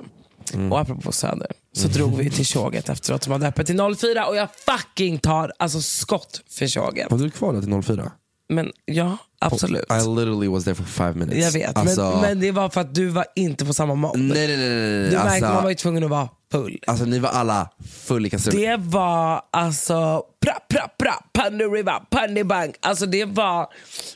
Mm. Och apropå Söder, så drog vi till tjoget efteråt som hade öppet till 04 och jag fucking tar alltså skott för tjoget. Var du kvar då till 04? Men ja, absolut. I literally was there for five minutes. Jag vet, Alltså, men, men det var för att du var inte på samma. Nej nej nej. nej, nej. Du märkte alltså, man var ju tvungen att vara full. alltså ni var alla full i kastrullen. Det var alltså pra pra pra, panny bank. Alltså det var,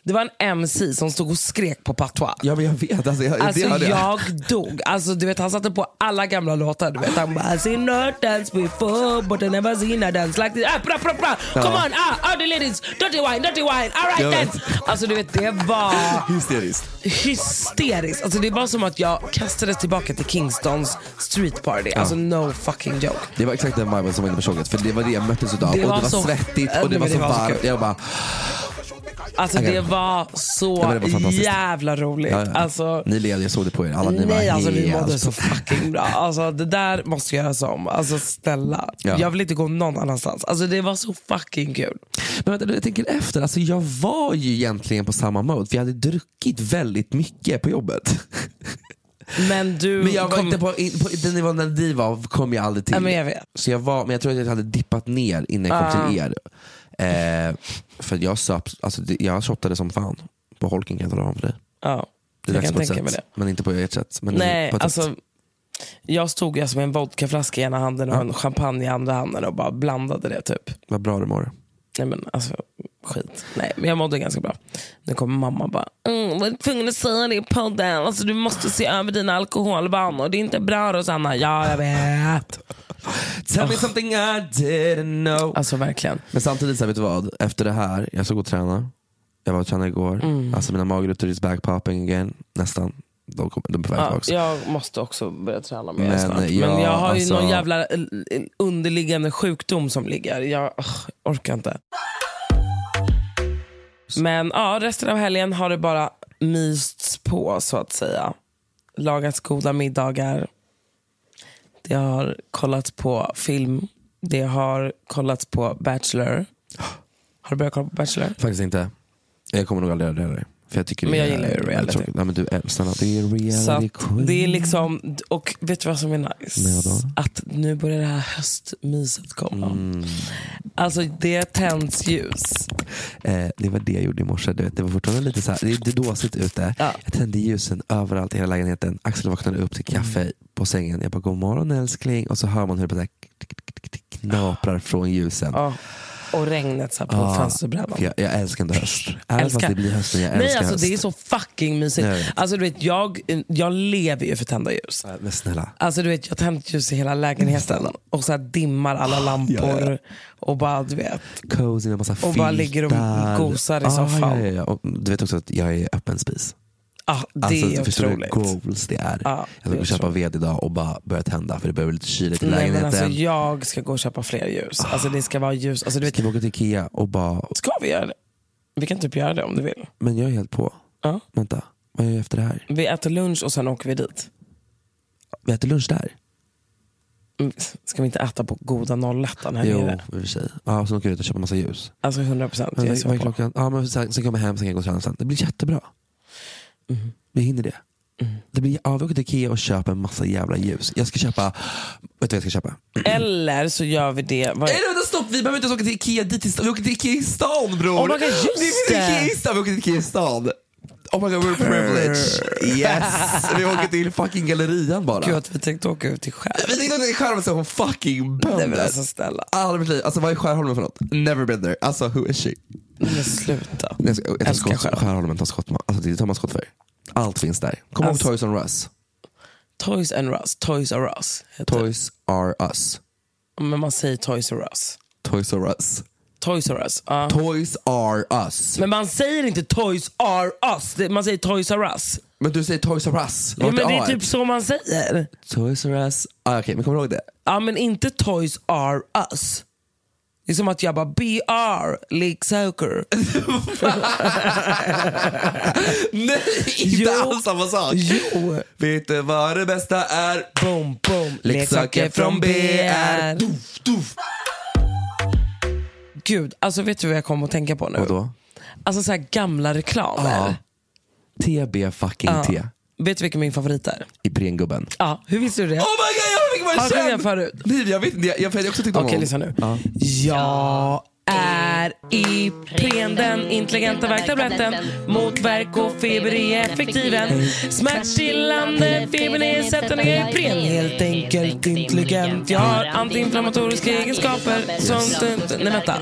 det var en MC som stod och skrek på patois. Ja men jag vet. Alltså, jag, Alltså det hörde jag dog. Alltså, du vet, han satte på alla gamla låtar. Du vet, han bara I seen her dance before but I never seen her dance like this. Ah, pra, pra, pra. Come Ja. on, ah, all the ladies, dirty wine, dirty wine, all Jag right vet. then. Alltså du vet, det var Hysteriskt. hysteriskt. Alltså, det var som att jag kastades tillbaka till Kingstons street party. Alltså no fucking joke. Det var exakt den viben som var inne på tjoget. För det var det jag möttes utav. Det och det var så- svettigt Ja, och det var så var så varmt. Jag bara, Alltså Okej. det var så det var jävla roligt. ja, ja. Alltså, ni led, jag såg det på er. Alla ni Nej var alltså vi mådde så fucking bra. Alltså det där måste göras om. Alltså snälla. Ja. Jag vill inte gå någon annanstans. Alltså det var så fucking kul. Men vänta, jag tänker efter. Alltså, jag var ju egentligen på samma mode. För jag hade druckit väldigt mycket på jobbet. *laughs* Men du Men jag var kom... inte på, på den nivån där ni var kom jag aldrig till. Ja, men jag vet. Så jag var, men jag tror att jag hade dippat ner innan jag kom Ah. till er. Eh, för jag söp, alltså det- jag shottade som fan. På holken kan jag tala om för dig. Ja. Det Jag kan tänka mig sätt. Men inte på ert sätt. Men Nej, på ett alltså, sätt. jag stod alltså med en vodkaflaska i ena handen och en champagne i andra handen och bara blandade det typ. Vad bra du mår. Nej men alltså skit. Nej men jag mådde ganska bra. Nu kommer mamma bara, mm, var tvungen att säga det i podden. Alltså, du måste se över dina alkoholvanor. Det är inte bra Rosanna. Ja jag vet. Tell me something I didn't know. Alltså verkligen. Men samtidigt, så här, vet du vad? Efter det här, jag ska gå och träna. Jag var och tränade igår. Mm. Alltså mina magrutor is back popping again. Nästan. De, kommer, de är på väg Ja, tillbaka. jag måste också börja träna mer Men, snart. ja, Men jag har ju alltså- någon jävla eh, underliggande sjukdom som ligger. Jag ugh, orkar inte. Men ja, resten av helgen har det bara mysts på så att säga. Lagats goda middagar. Det har kollats på film. Det har kollats på Bachelor. Har du börjat kolla på Bachelor? Faktiskt inte. Jag kommer nog aldrig göra det. heller. För jag tycker Men jag det gillar ju är reality. tråkigt. Nej, men du är, snälla, du är reality queen. det är liksom, och vet du vad som är nice? Nej, vadå? Att nu börjar det här höstmyset komma. Mm. Alltså det tänds ljus. Eh, det var det jag gjorde i morse. Du vet, det var fortfarande lite så här, det är dåsigt ute. Ja. Jag tände ljusen överallt i hela lägenheten. Axel vaknade upp till kaffe Mm. på sängen. Jag bara, god morgon älskling. Och så hör man hur det bara knaprar från ljusen. Ja. Och regnet så på Ah, fönsterbrädan. jag, jag älskar inte höst. Även fast Älskar. det blir höst, men jag Nej älskar alltså höst. det är så fucking mysigt. Alltså du vet jag, jag lever ju för tända ljus. Ja, Men snälla. Alltså du vet jag har tänt ljus i hela lägenheten och så dimmar alla lampor. Ja, ja. Och bara du vet. Cozy med massa Och filtar. bara ligger och gosar i Ah, soffan. Ja, ja, ja. Och du vet också att jag är öppen spis. Ah, det Alltså, är förstår du otroligt. hur goals det är? Ja, jag ska är köpa ved idag och bara börja tända för det börjar bli lite kyligt i Nej, men lägenheten. alltså, jag ska gå och köpa fler ljus. Alltså det ska vara ljus. Alltså, du vet, Ska vi åka till Ikea och bara, ska vi göra det? Vi kan typ göra det om du vill. men jag är helt på. Ja. Vänta, vad gör jag efter det här? Vi äter lunch och sen åker vi dit. Vi äter lunch där? Mm, Ska vi inte äta på goda 01 här jo, nere? i och för sig. Ja, sen åker jag ut och köper massa ljus. Alltså 100 procent. Men men sen kommer jag hem, sen kan jag gå och träna sen. Det blir jättebra. Mhm. Vi hinner det. det blir, ja, vi åker till Ikea och köper en massa jävla ljus. Jag ska köpa, vet du vad jag ska köpa? Eller så gör vi det. Vad... Nej, vänta, stopp! Vi behöver inte ens åka till Ikea dit i stan. Vi åker till Ikea i stan bror! Oh God, just finns det. Ikea i stan, vi åker till Ikea i stan. Oh my god, we're privileged. Yes! vi åker till fucking gallerian bara. Gud att vi tänkte åka ut till skärm. Vi tänkte åka till Skärholmen som fucking Nej men bönder. alltså snälla. Mitt liv. Alltså vad är Skärholmen för något? Never been there. Alltså who is she? Men sluta. Jag, ska, jag tar Älskar skott, Skärholmen. Skärholmen tar skott. Alltså det tar man skott för. Allt finns där. Kom Alltså- ihåg Toys R Us. Toys and Us. Toys R Us. Toys R Us. Men man säger Toys R Us. Toys R Us. Toys R Us. ja. Toys R Us. Men man säger inte Toys R Us. Det- Man säger Toys R Us. Men du säger Toys R Us. Ja, men det är typ så man säger. Toys R Us. Ah, Okej, men kommer du ihåg det? Ja men inte Toys R Us. Det är som att jag bara BR, leksaker. Nej, inte Jo. alls samma sak. Jo. Vet du vad det bästa är? Boom, boom. Leksaker från BR. Doof, doof. Gud, alltså vet du vad jag kom att tänka på nu? Vadå? Alltså så här gamla reklamer. Ja. TB fucking Ja. T. Vet du vilken min favorit är? Ibrengubben. Ja, hur visste du det? Oh my god, jag fick Har bara du den förut? Nej, jag vet inte. Jag, jag, jag har också tyckt om Okej, lyssna nu. Ja. Är Ipren, den intelligenta värktabletten mot värk och feber i effektiven. Smärtstillande, febernedsättande Ipren. Helt enkelt intelligent. Jag har antiinflammatoriska egenskaper som... Nej, vänta.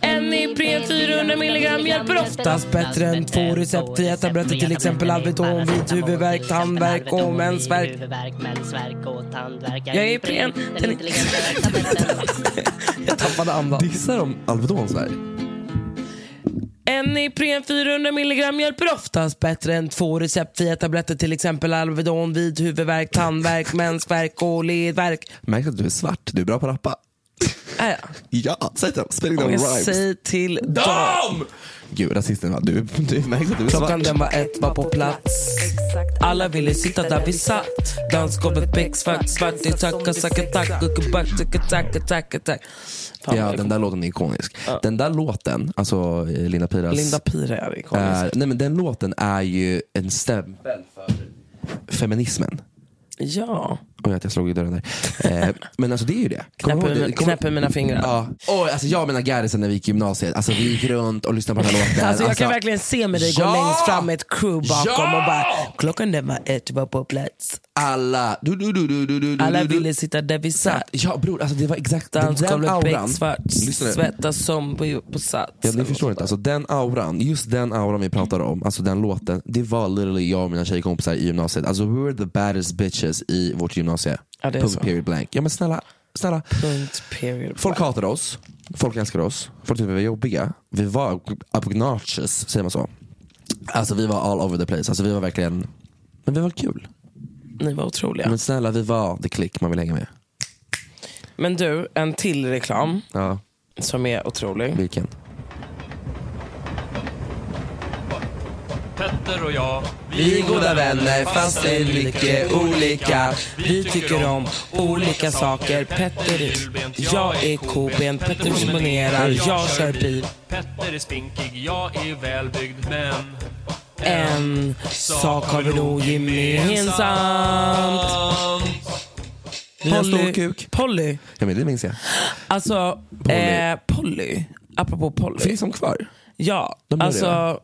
En Ipren 400 milligram hjälper oftast bättre än två receptfria tabletter till exempel Alvedon vid huvudvärk, tandvärk och mensvärk. Jag är Ipren. Den *laughs* Jag tappade andan. Dissar de Alvedon så här? En Ipren 400 milligram hjälper oftast bättre än två receptfria tabletter till exempel Alvedon vid huvudvärk, tandvärk, *laughs* mensvärk och ledvärk. Märks att du är svart. Du är bra på att rappa. Är jag? Ja, säg det. Spelling Om down jag rhymes. säger till dem. Dam! Gud, rasisten? Du, du märks att du är Klockan svart. den var ett, var på plats. Alla ville sitta där vi satt. Dansgolvet becksvart, svart i tacka, sacka, tack, kuckuback, tacka, tacka, tacka, tack. Fan, Ja, den där låten är ikonisk. Den där låten, alltså eh, Linda Piras. Linda Pira är ikonisk. är, nej men den låten är ju en stämpel för feminismen. Ja. Oj, att jag slog i dörren där. Eh, men alltså det är ju det. Du ihåg knäpper mina fingrar. Ja. Och, alltså, jag och mina garrisen när vi gick i gymnasiet, alltså, vi gick runt och lyssnade på den här låten. Alltså jag kan verkligen se med dig gå Ja! längst fram med ett crew bakom Ja! och bara klockan den var ett var på plats. Alla, du, du, du, du, du, du, Alla ville sitta där vi satt. Ja bror, alltså det var exakt den, auran. nu. svettas som på, på sats. Ja, ni förstår inte, alltså den auran, just den auran vi pratar om, alltså den låten, det var literally jag och mina tjejkompisar i gymnasiet. Alltså we were the baddest bitches i vårt gymnasie. Ja, Punkt så. period blank. Ja men snälla, snälla. Punkt, period. Folk hatade oss, folk älskade oss, folk tyckte vi var jobbiga. Vi var obnoxious, säger man så? Alltså vi var all over the place, alltså vi var verkligen, men vi var kul. Ni var otroliga. Men snälla, vi var the click man vill hänga med. Men du, en till reklam Ja, som är otrolig. vilken? Petter och jag, Vi är goda vänner fast det är mycket olika. Vi tycker om olika saker. Petter är... Jag är koben, Petter imponerar, jag kör bil. Petter är spinkig, jag är välbyggd men En sak har vi nog gemensamt. Vi har en stor kuk. Polly. Ja men det minns jag. Alltså, Polly. Eh, Polly. Apropå Polly. Finns de kvar? Ja, De gör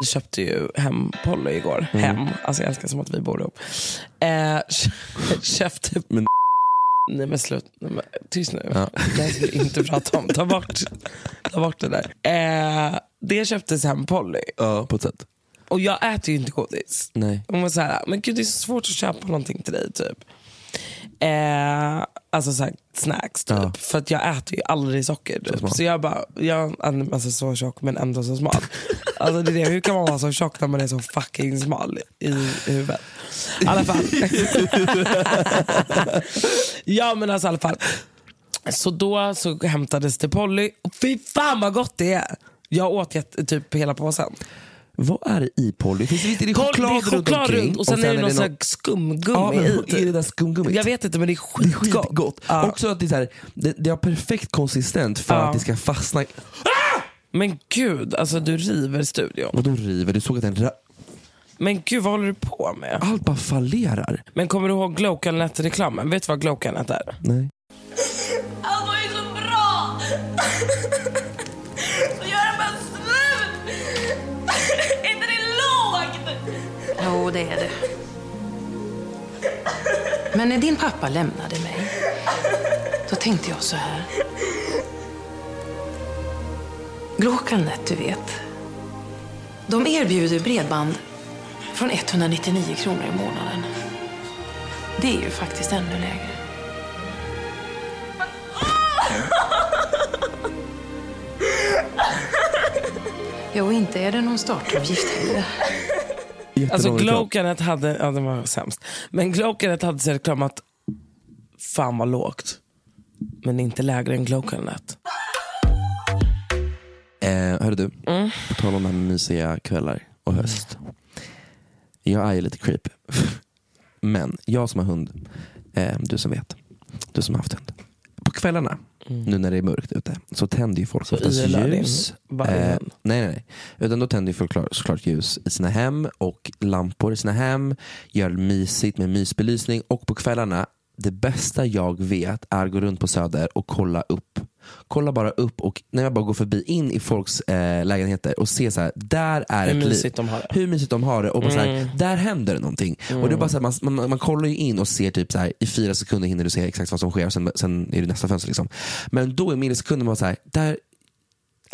alltså köpte ju hem Polly igår. Mm. Hem, alltså jag älskar som att vi bor ihop. Eh, *laughs* köpte... Men- *laughs* Nej men slut, Nej, men, tyst nu. Ja. Det här ska vi inte prata om. Ta bort, ta bort det där. Eh, det köptes hem Polly. Ja, på ett sätt. Och jag äter ju inte godis. Nej. Hon var så här, men gud det är så svårt att köpa någonting till dig typ. Eh, alltså så snacks typ. Ja. För att jag äter ju aldrig socker. Typ. smal. Så, jag bara, jag alltså så tjock men ändå så smal. *laughs* alltså det är det, hur kan man vara så tjock när man är så fucking smal i huvudet? I alla fall. *laughs* ja men alltså i alla fall. Så då så hämtades det Polly. Och fy fan vad gott det är! Jag åt typ hela påsen. Vad är det i Polly? Finns det, visst är det choklad, det är choklad runt runt och sen, är det någon här skumgummi Ja, men i. är det där skumgummit? Jag vet inte men det är Det är skitgott. skitgott. Ja. Också att det, är så här, det, det har perfekt konsistens för Ja. att det ska fastna. Men gud, alltså du river studion. Vadå river? Du såg att den Men gud vad håller du på med? allt bara fallerar. Men kommer du ihåg Glowcanet-reklamen? Vet du vad Glowcanet är? Nej. Jo, det är det. Men när din pappa lämnade mig, då tänkte jag så här. Glåkanet, du vet. De erbjuder bredband från 199 kronor i månaden. Det är ju faktiskt ännu lägre. Jo, inte är det någon startavgift heller. Alltså. Glowcanet hade, ja den var sämst. Men Glowcanet hade så reklam att fan vad lågt. Men inte lägre än Glowcanet. Eh, hörru du, Mm. på tal om det här med mysiga kvällar och höst. Jag är ju lite creep. *laughs* Men jag som har hund, eh, du som vet, du som har haft hund. På kvällarna, nu när det är mörkt ute, så tänder ju folk Så oftast ljus. Eh, nej, nej, nej. Utan då tänder ju folk klar- såklart ljus i sina hem och lampor i sina hem. Gör det mysigt med mysbelysning. Och på kvällarna, det bästa jag vet är att gå runt på Söder och kolla upp. Kolla bara upp och när jag bara går förbi in i folks eh, lägenheter och ser så här, där är Hur ett liv. de har det. Hur mysigt de har det och bara så här, Mm. där händer det någonting. Och det är bara så här, man, man, man kollar ju in och ser typ så här, i fyra sekunder hinner du se exakt vad som sker och sen, sen är det nästa fönster. Liksom. Men då i millisekunder man så här, där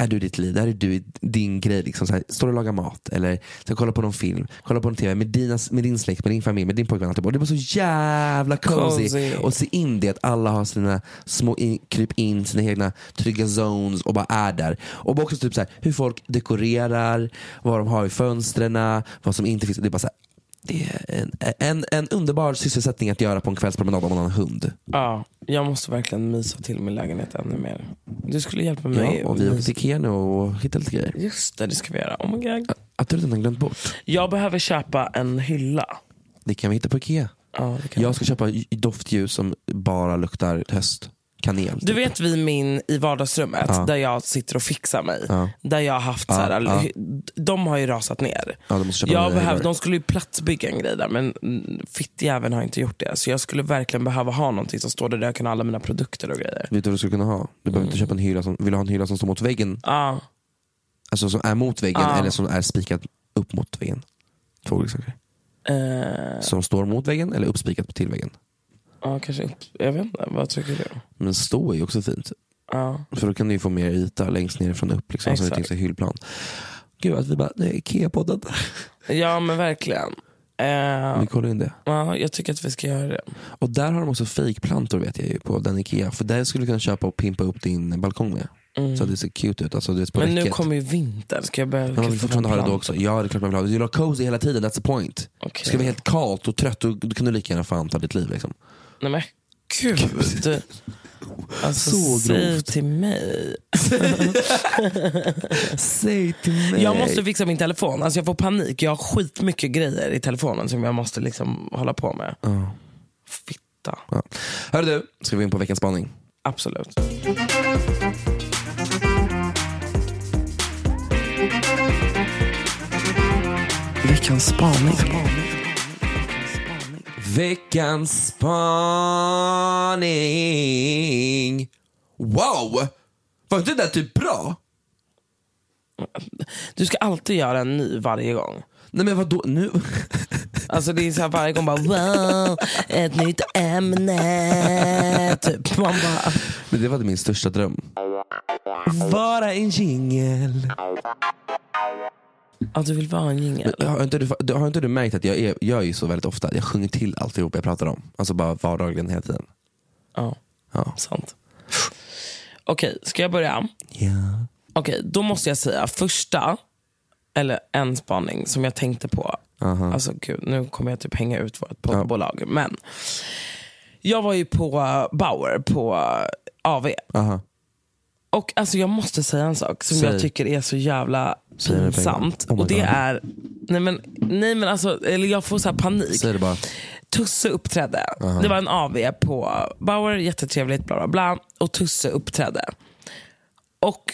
är du ditt liv, där är du din grej. Liksom, så här, står och lagar mat eller så här, kollar på någon film, kollar på en tv med, dina, med din släkt, med din familj, med din pojkvän. allt det. Och det var så jävla cozy, Cozy. och se in det att alla har sina små in, kryp in, sina egna trygga zones och bara är där. Och bara också typ så här, hur folk dekorerar, vad de har i fönstren, vad som inte finns. Det är bara så här, det är en, en, en underbar sysselsättning att göra på en kvällspromenad om man har en hund. Ja, jag måste verkligen mysa till min lägenhet ännu mer. Du skulle hjälpa mig. Ja, och vi åkte till Ikea nu och hittade lite grejer. Just det, det ska vi göra. Oh my God. Att du redan glömt bort. Jag behöver köpa en hylla. Det kan vi hitta på Ikea. Ja, det kan Jag ska köpa j- doftljus som bara luktar höst. Kanel. Du vet vid min i vardagsrummet Ja. där jag sitter och fixar mig. Ja. Där jag har haft Ja, så här, ja. de har ju rasat ner. Jag hyllor. de skulle ju platsbygga en grej där men mm, fittjäveln har inte gjort det. Så jag skulle verkligen behöva ha någonting som står där, där jag kan ha alla mina produkter och grejer. Vet du vad du skulle kunna ha? Du behöver inte köpa en hylla som, vill du ha en hylla som står mot väggen? Ja. Alltså som är mot väggen eller som är spikad upp mot väggen? Två olika saker. Eh, Som står mot väggen eller uppspikat till väggen? Ja, kanske upp. Jag vet inte, vad tycker du? Men stå är ju också fint. Ja. För då kan du ju få mer yta längst nerifrån upp. Liksom, så det Exakt. finns en hyllplan. Gud att vi bara, det är Ikea-podden. Ja men verkligen. Eh, Vi kollar in det. ja, jag tycker att vi ska göra det. Och där har de också fejkplantor vet jag ju på den Ikea. För där skulle du kunna köpa och pimpa upp din balkong med. Mm. Så att det ser cute ut. Alltså, vet, Men nu räcket. kommer ju vintern, ska jag börja Ja, man vill fortfarande ha det då också. Ja, det är klart man vill ha. Du vill ha cozy hela tiden, that's the point. Ska det vara helt kallt och trött, då, då kan du lika gärna fan ta ditt liv. Liksom. Nej men gud. Alltså, Så säg grovt. till mig. *laughs* Säg till mig. Jag måste fixa min telefon. Alltså jag får panik. Jag har skitmycket grejer i telefonen som jag måste liksom hålla på med. Ja. Fitta. Ja. Hörru du, ska vi in på veckans spaning? Absolut. Veckans spaning. Veckans spaning. Wow! Var inte det där typ bra? Du ska alltid göra en ny varje gång. Nej men vadå, nu? *laughs* Alltså det är så här varje gång bara wow, ett nytt ämne. Typ. Man bara, Men det var min största dröm. Vara en jingel. Ja, du vill vara en jingel. Har inte, du, har inte du märkt att jag är, gör ju så väldigt ofta? Jag sjunger till alltihop jag pratar om. Alltså bara vardagligen hela tiden. Ja, Ja. sant. Okej, ska jag börja? Ja. Okej, då måste jag säga första, eller en spaning som jag tänkte på. Aha. Alltså gud, nu kommer jag typ hänga ut vårt poddbolag. Men jag var ju på Bauer på AV. Aha. Och alltså jag måste säga en sak som Säg. jag tycker är så jävla pinsamt. Oh och det God. är, nej men, nej men alltså, eller jag får så här panik. Säg det bara. Tusse uppträdde. Aha. Det var en AV på Bauer, jättetrevligt, bla bla bla. Och Tusse uppträdde. Och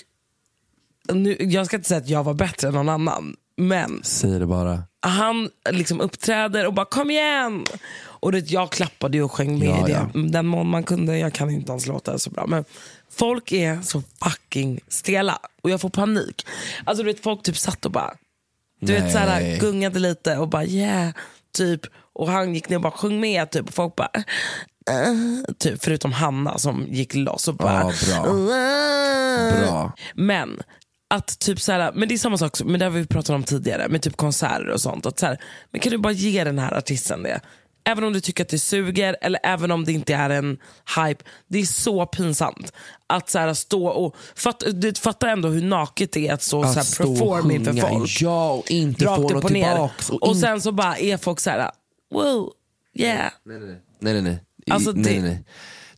nu, jag ska inte säga att jag var bättre än någon annan, men Säg det bara. Han liksom uppträder och bara kom igen. Och det, jag klappade och sjöng med Ja, i ja. det. Den mån man kunde, jag kan inte ens låta så bra. Men folk är så fucking stela och jag får panik. Alltså du vet folk typ satt och bara, du vet så här, Nej. gungade lite och bara yeah, typ. Och han gick ner och bara sjöng med typ. Och folk bara, "Äh", typ. Förutom Hanna som gick loss och bara, Ja, bra. "Äh". Bra. Men att typ så här, men det är samma sak, som- men det har vi pratat om tidigare, med typ konserter och sånt. Att så här, men kan du bara ge den här artisten det? Även om du tycker att det suger, eller även om det inte är en hype. Det är så pinsamt att så här, stå och... Fatt, du fattar ändå hur naket det är att stå och så här, Att stå och perform inför folk. Ja, och inte få något och tillbaks. Och, in- sen så bara är folk så här, wow, yeah. Nej, nej, nej. nej, nej, nej. Alltså, nej, det- nej, nej.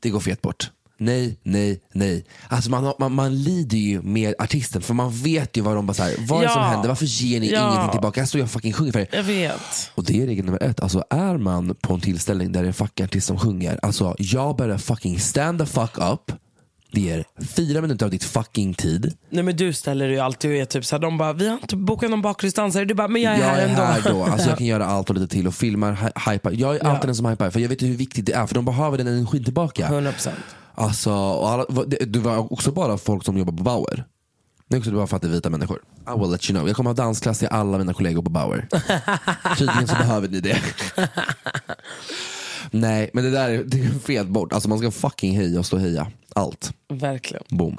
Det går fet bort. Nej, nej, nej. Alltså man, man, man lider ju med artisten för man vet ju vad de bara så här, vad är det som Ja. händer, varför ger ni Ja. ingenting tillbaka? Jag står och fucking sjunger för er. Jag vet. Och det är regel nummer ett. Alltså är man på en tillställning där det är en fucking artist som sjunger, alltså jag börjar fucking stand the fuck up. Det är fyra minuter av ditt fucking tid. Nej men du ställer ju alltid och är typ såhär, de bara, vi har inte bokat någon bakgrundsdansare. Du bara, men jag är jag här är ändå. här då. Alltså jag kan *laughs* göra allt och lite till och filmar, hy- hypar. Jag är Ja. alltid den som hypar för jag vet hur viktigt det är för de behöver den energin tillbaka. 100%. Alltså, alla, det, det var också bara folk som jobbar på Bauer. Det är också bara för att det är vita människor. I will let you know. Jag kommer ha dansklass till alla mina kollegor på Bauer. Tydligen så behöver ni det. *laughs* Nej, men det där är, det är fel bort. Alltså man ska fucking heja och stå och heja. Allt. Verkligen. Boom.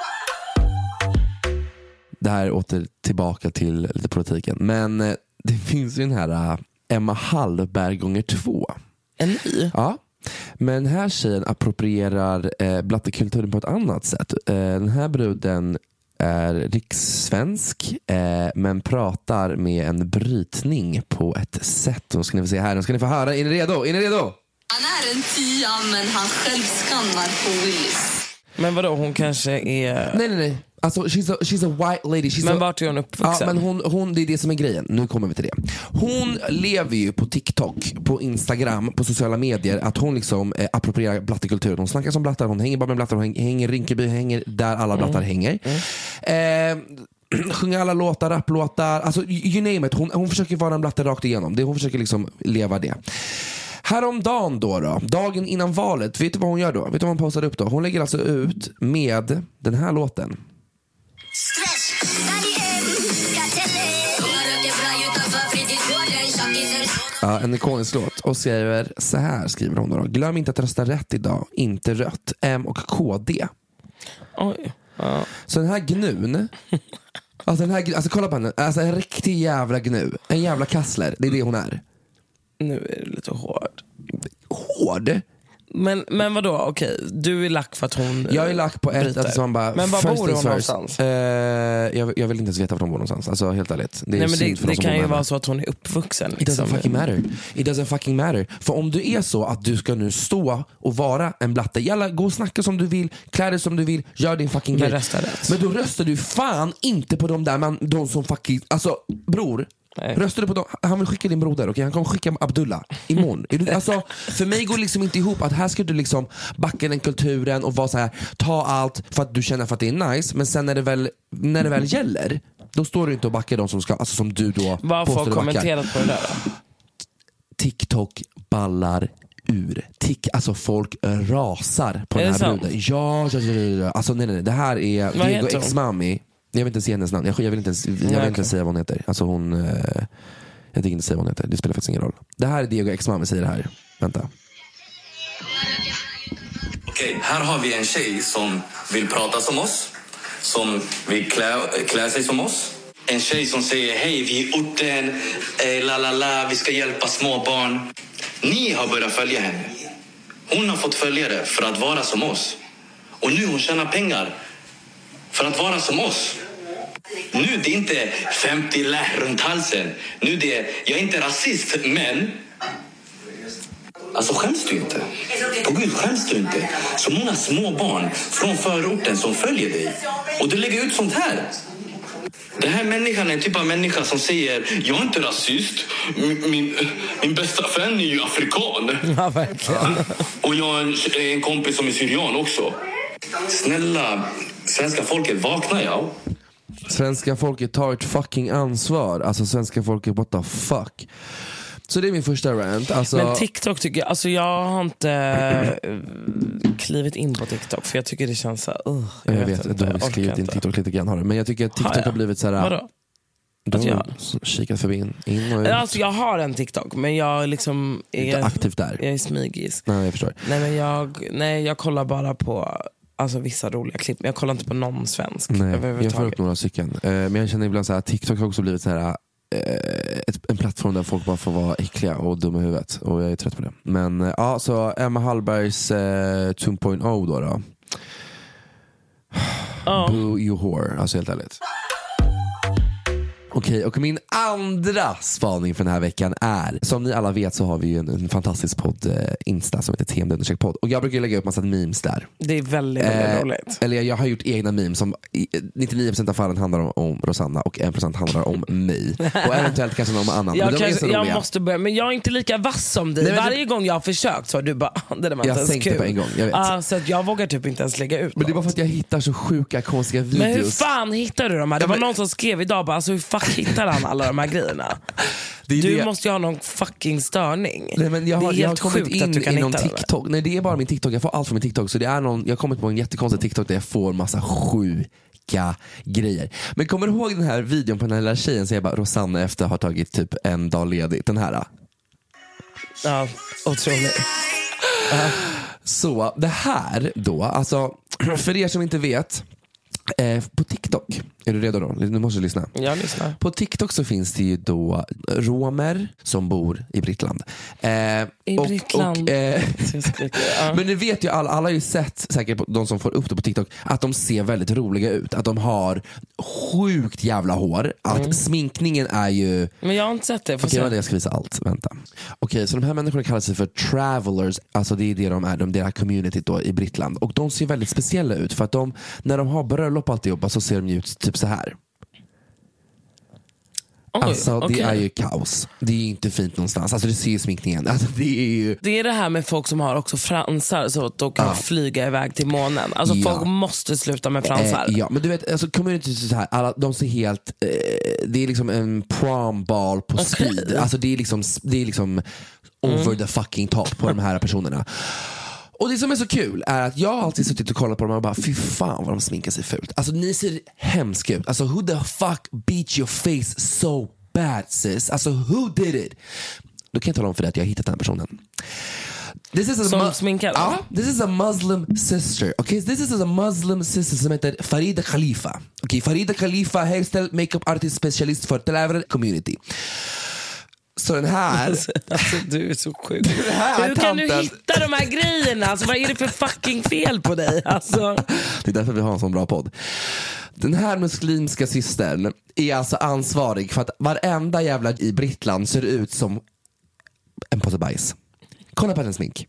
Det här är åter tillbaka till lite politiken. Men eh, det finns ju den här eh, Emma Hallberg gånger två. En ny? Ja. Men den här tjejen approprierar eh, blattekulturen på ett annat sätt. Eh, den här bruden är rikssvensk eh, men pratar med en brytning på ett sätt. Nu ska ni få se här, nu ska ni få höra. Är ni redo? Är ni redo? Han är en tia, men han själv skannar på Willys. Men vadå, hon kanske är... Nej, nej, nej. Alltså she's a, she's a white lady. She's Men a, vart är hon uppvuxen? Ja, men hon, hon, det är det som är grejen. Nu kommer vi till det. Hon lever ju på TikTok, på Instagram, på sociala medier att hon liksom eh, approprierar blattekulturen. Hon snackar som blattar, hon hänger bara med blattar, hon hänger, i Rinkeby, hänger där alla blattar hänger. Eh, *clears throat* sjunger alla låtar, rapplåtar, alltså you name it. Hon, hon försöker vara en blatte rakt igenom. Det, hon försöker liksom leva det. Häromdagen då, då, dagen innan valet, vet du vad hon gör då? Vet du vad hon postade upp då? Hon lägger alltså ut med den här låten. Ja, en ikonisk låt. Och skriver så här, skriver hon då. Glöm inte att rösta rätt idag, inte rött. M och KD. Oj. Ja. Så den här gnun, alltså, den här, alltså kolla på henne, alltså en riktig jävla gnu. En jävla kassler, det är det hon är. Nu är du lite hård. Hård? Men, men vadå, okej, du är lack för att hon Jag är lack på ett, alltså man bara, Men var bor hon någonstans? Eh, jag, jag vill inte ens veta var de bor någonstans, alltså helt ärligt. Det är Nej, men synd det, för det de som kan ju vara så att hon är uppvuxen. It doesn't fucking matter. It doesn't fucking matter. För om du är så att du ska nu stå och vara en blatte, jalla gå och snacka som du vill, klä dig som du vill, gör din fucking Men grej. rösta rätt. Men då röstar du fan inte på de där man, de som fucking, alltså bror. Röstar du på dem, han vill skicka din broder, okej? han kommer skicka Abdullah imorgon. Alltså, för mig går det liksom inte ihop att här ska du liksom backa den kulturen och vara så här, ta allt för att du känner för att det är nice, men sen när det väl, när det väl gäller, då står du inte och backar de som, ska, alltså, som du då Vad har kommenterat på det där då? TikTok ballar ur. Tik, alltså folk rasar på Är den här bruden. Ja, ja, ja, ja. Alltså nej, nej, nej. Det här är Vad Diego? Ex-Mami. Jag vill inte säga hennes namn. Jag, jag vill inte ens, jag vill Nej, inte okej. säga vad hon heter. Alltså hon, eh, jag tänker inte säga vad hon heter. Det spelar faktiskt ingen roll. Det här är Diego Ex-Mami säger det här. Vänta. Okej, här har vi en tjej som vill prata som oss, som vill klä, klä sig som oss. En tjej som säger hej, vi är orten, eh, la la la, vi ska hjälpa små barn. Ni har börjat följa henne. Hon har fått följare för att vara som oss. Och nu hon tjänar pengar för att vara som oss. Nu det är inte 50 lär runt halsen. Nu det är, jag är inte rasist, men Alltså skäms du inte? På Gud, skäms du inte? Så många små barn från förorten som följer dig. Och du lägger ut sånt här. Den här människan är en typ av människa som säger jag är inte rasist. Min, min, min bästa vän är ju afrikan. Ja, verkligen. Och jag har en, en kompis som är syrian också. Snälla, svenska folket, vakna ja. Svenska folket tar ett fucking ansvar. Alltså svenska folket, what the fuck. Så det är min första rant. Alltså, Men TikTok tycker jag, alltså jag har inte eh, klivit in på TikTok för jag tycker det känns så, uh, jag, vet, inte, du har jag visst skrivit in. TikTok lite grann har du. Men jag tycker att TikTok Har har, jag? blivit såhär. Vadå? Du har jag- kikat förbi in, in och ut. Alltså jag har en TikTok men jag liksom är, Inte aktivt där. Jag är smygis. Nej, jag förstår. Nej men jag, nej, jag kollar bara på alltså, vissa roliga klipp, men jag kollar inte på någon svensk Nej, jag får upp några stycken. Eh, men jag känner ibland så här, TikTok har också blivit så här, eh, ett, en plattform där folk bara får vara äckliga och dumma i huvudet. Och jag är trött på det. Men eh, ja, så Emma Hallbergs eh, 2.0 då. då. Boo you whore, alltså helt ärligt. Okej, och min andra spaning för den här veckan är, som ni alla vet så har vi ju en, en fantastisk podd, eh, Insta, som heter TMD podd. Och jag brukar lägga upp massa memes där. Det är väldigt, väldigt Eh, roligt. Eller jag, jag har gjort egna memes som i 99% av fallen handlar om, om Rosanna och 1% handlar om mig. Och eventuellt kanske någon annan. Jag, men de är kanske, så jag roliga. måste börja, men jag är inte lika vass som dig. Nej, men Varje gång jag har försökt så har du bara, *laughs* det där var Jag inte ens sänkte kul. på en gång, jag vet. Ah, så att jag vågar typ inte ens lägga ut Men det är bara för att jag hittar så sjuka konstiga videos. Men hur fan hittar du de här? Det Ja, var men- någon som skrev idag bara, alltså, hur fuck hittar han alla de här grejerna? Det Du det- måste ju ha någon fucking störning. Nej, men jag, det har, är jag har helt kommit sjukt att in du kan inom hitta dem. TikTok. Nej det är bara min TikTok, jag får allt från min TikTok. Så det är någon, jag har kommit på en jättekonstig TikTok där jag får massa sjuka grejer. Men kommer du ihåg den här videon på den här lilla tjejen som jag bara, Rosanna efter har tagit typ en dag ledigt. Den här. Ja, otroligt. Så det här då, alltså för er som inte vet, eh, på TikTok, Är du redo då? Nu måste du lyssna. Jag lyssnar. På TikTok så finns det ju då romer som bor i Brittland. Eh, I och, Brittland. Och, eh, *laughs* men ni vet ju alla, alla har ju sett, säkert de som får upp det på TikTok, att de ser väldigt roliga ut. Att de har sjukt jävla hår. Att Mm. sminkningen är ju Men jag har inte sett det. Okej, se. vänta, jag ska visa allt. Vänta. Okej, så de här människorna kallar sig för travelers. Alltså det är det de är, de, det här communityt då i Brittland. Och de ser väldigt speciella ut för att de, när de har bröllop och alltihopa så ser de ju ut typ så här. Oj, alltså det okej. är ju kaos. Det är ju inte fint någonstans. Alltså du ser ju sminkningen. Alltså, det är ju... Det är det här med folk som har också fransar så att de kan Ja. flyga iväg till månen. Alltså Ja. folk måste sluta med fransar. Eh, ja, men du vet, alltså community så här, alla, de ser helt, eh, det är liksom en prom ball på speed. Alltså det är liksom, det är liksom over Mm. the fucking top på de här personerna. Och det som är så kul är att jag har alltid suttit och kollat på dem och bara fy fan vad de sminkar sig fult. Alltså ni ser hemska ut. Alltså who the fuck beat your face so bad sis? Alltså who did it? Då kan jag tala om för dig att jag har hittat den här personen. This is a Som sminkar? Ja, this is a muslim sister. Okay, this is a muslim sister som heter Farida Khalifa. Okay, Farida Khalifa, hairstyle, makeup artist, specialist för Telever community. Så den här... Alltså, du är så sjuk. *laughs* Den här Hur kan du tanten- hitta de här grejerna? Alltså, vad är det för fucking fel på dig? Alltså. Det är därför vi har en sån bra podd. Den här muslimska systern är alltså ansvarig för att varenda jävla i Brittland ser ut som en påse bajs. Kolla på hennes smink.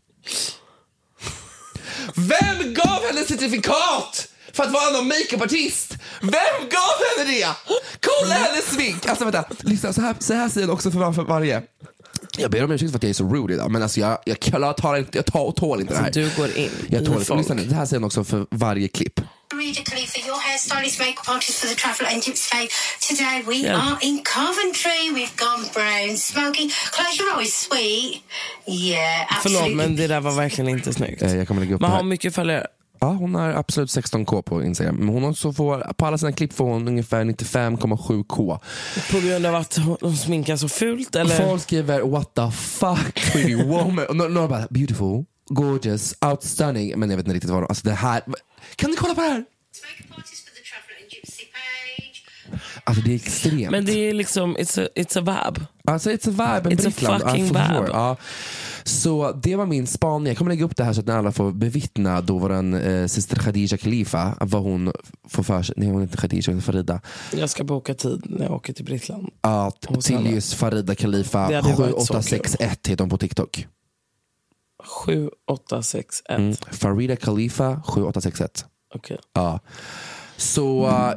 Vem gav henne certifikat för att vara någon makeupartist? Vem gav henne det? Kolla hennes smink! Alltså vänta, lyssna, så här, så här säger hon också för, var, för varje. Jag ber om ursäkt för att jag är så rude idag men alltså jag, jag, jag, tar, inte, jag tar, tål inte det här. Alltså, du går in jag i tål, inte. folk. Lyssna det här säger hon också för varje klipp. Rita Khalifa, your hairstylist, makeup artist for the Travel Agents Faye. Today we Yeah. are in Coventry. We've gone brown, smoky. Close your eyes, sweet. Yeah, Förlåt men det där var verkligen inte snyggt. Eh, Jag kommer lägga upp Man har mycket följare. Ja, hon har absolut 16k på Instagram. Men hon också får, på alla sina klipp får hon ungefär 95,7k. På grund av att de sminkar så fult eller? Folk skriver what the fuck pretty woman. Några bara beautiful, gorgeous, outstunning. Men jag vet inte riktigt vad de, alltså det här. Kan ni kolla på det här? Alltså det är extremt. Men det är liksom, it's a, it's a vab. Alltså it's a vibe It's a fucking for vibe. Ja. Så det var min spaning. Jag kommer lägga upp det här så att ni alla får bevittna då vår eh, syster Khadija Khalifa, vad hon får för sig. Nej hon är inte Khadija, hon är Farida. Jag ska boka tid när jag åker till Brittland. Hos till just Farida Khalifa Det hade ju varit så 7861 heter hon på TikTok. 7861. Mm. Farida Khalifa 7861. Okej. Ja. Så uh,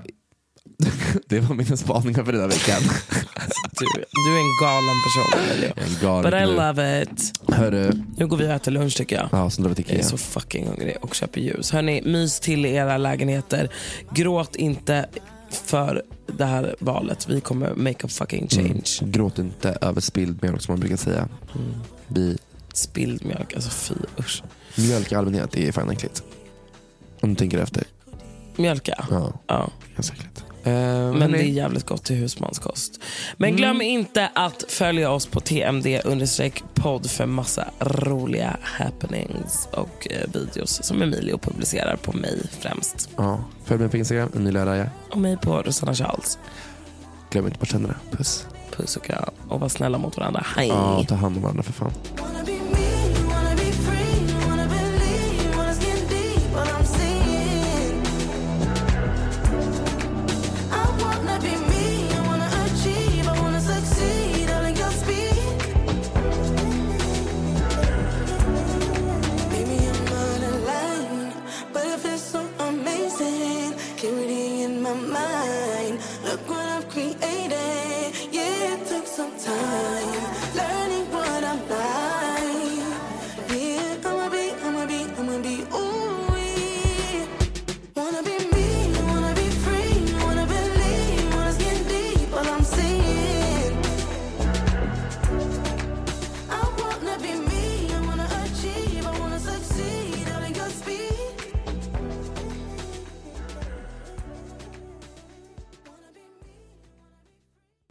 *laughs* det var mina spaningar för den här veckan. *laughs* Du, du är en galen person. En galen But I gnu. love it. Hörru, Nu går vi och äter lunch tycker jag. ja, drar vi till Jag är Ikea. så fucking hungrig och köper ljus. Hörni, mys till i era lägenheter. Gråt inte för det här valet. Vi kommer make a fucking change. Mm. Gråt inte över spilld mjölk som man brukar säga. Vi, Spilld mjölk, alltså fy usch. mjölk i allmänhet är fan äckligt. Om du tänker efter. Mjölka? Ja, Ja. ganska äckligt. Eh, Men hörni, det är jävligt gott till husmanskost. Men glöm inte att följa oss på tmd podd för massa roliga happenings och eh, videos som Emilio publicerar på mig främst. ja, följ mig på Instagram, Emilia Raja. Och mig på Rosanna Charles. Glöm inte bort tänderna. Puss. Puss och kram. Och var snälla mot varandra. Hej! Ja, ta hand om varandra för fan. Look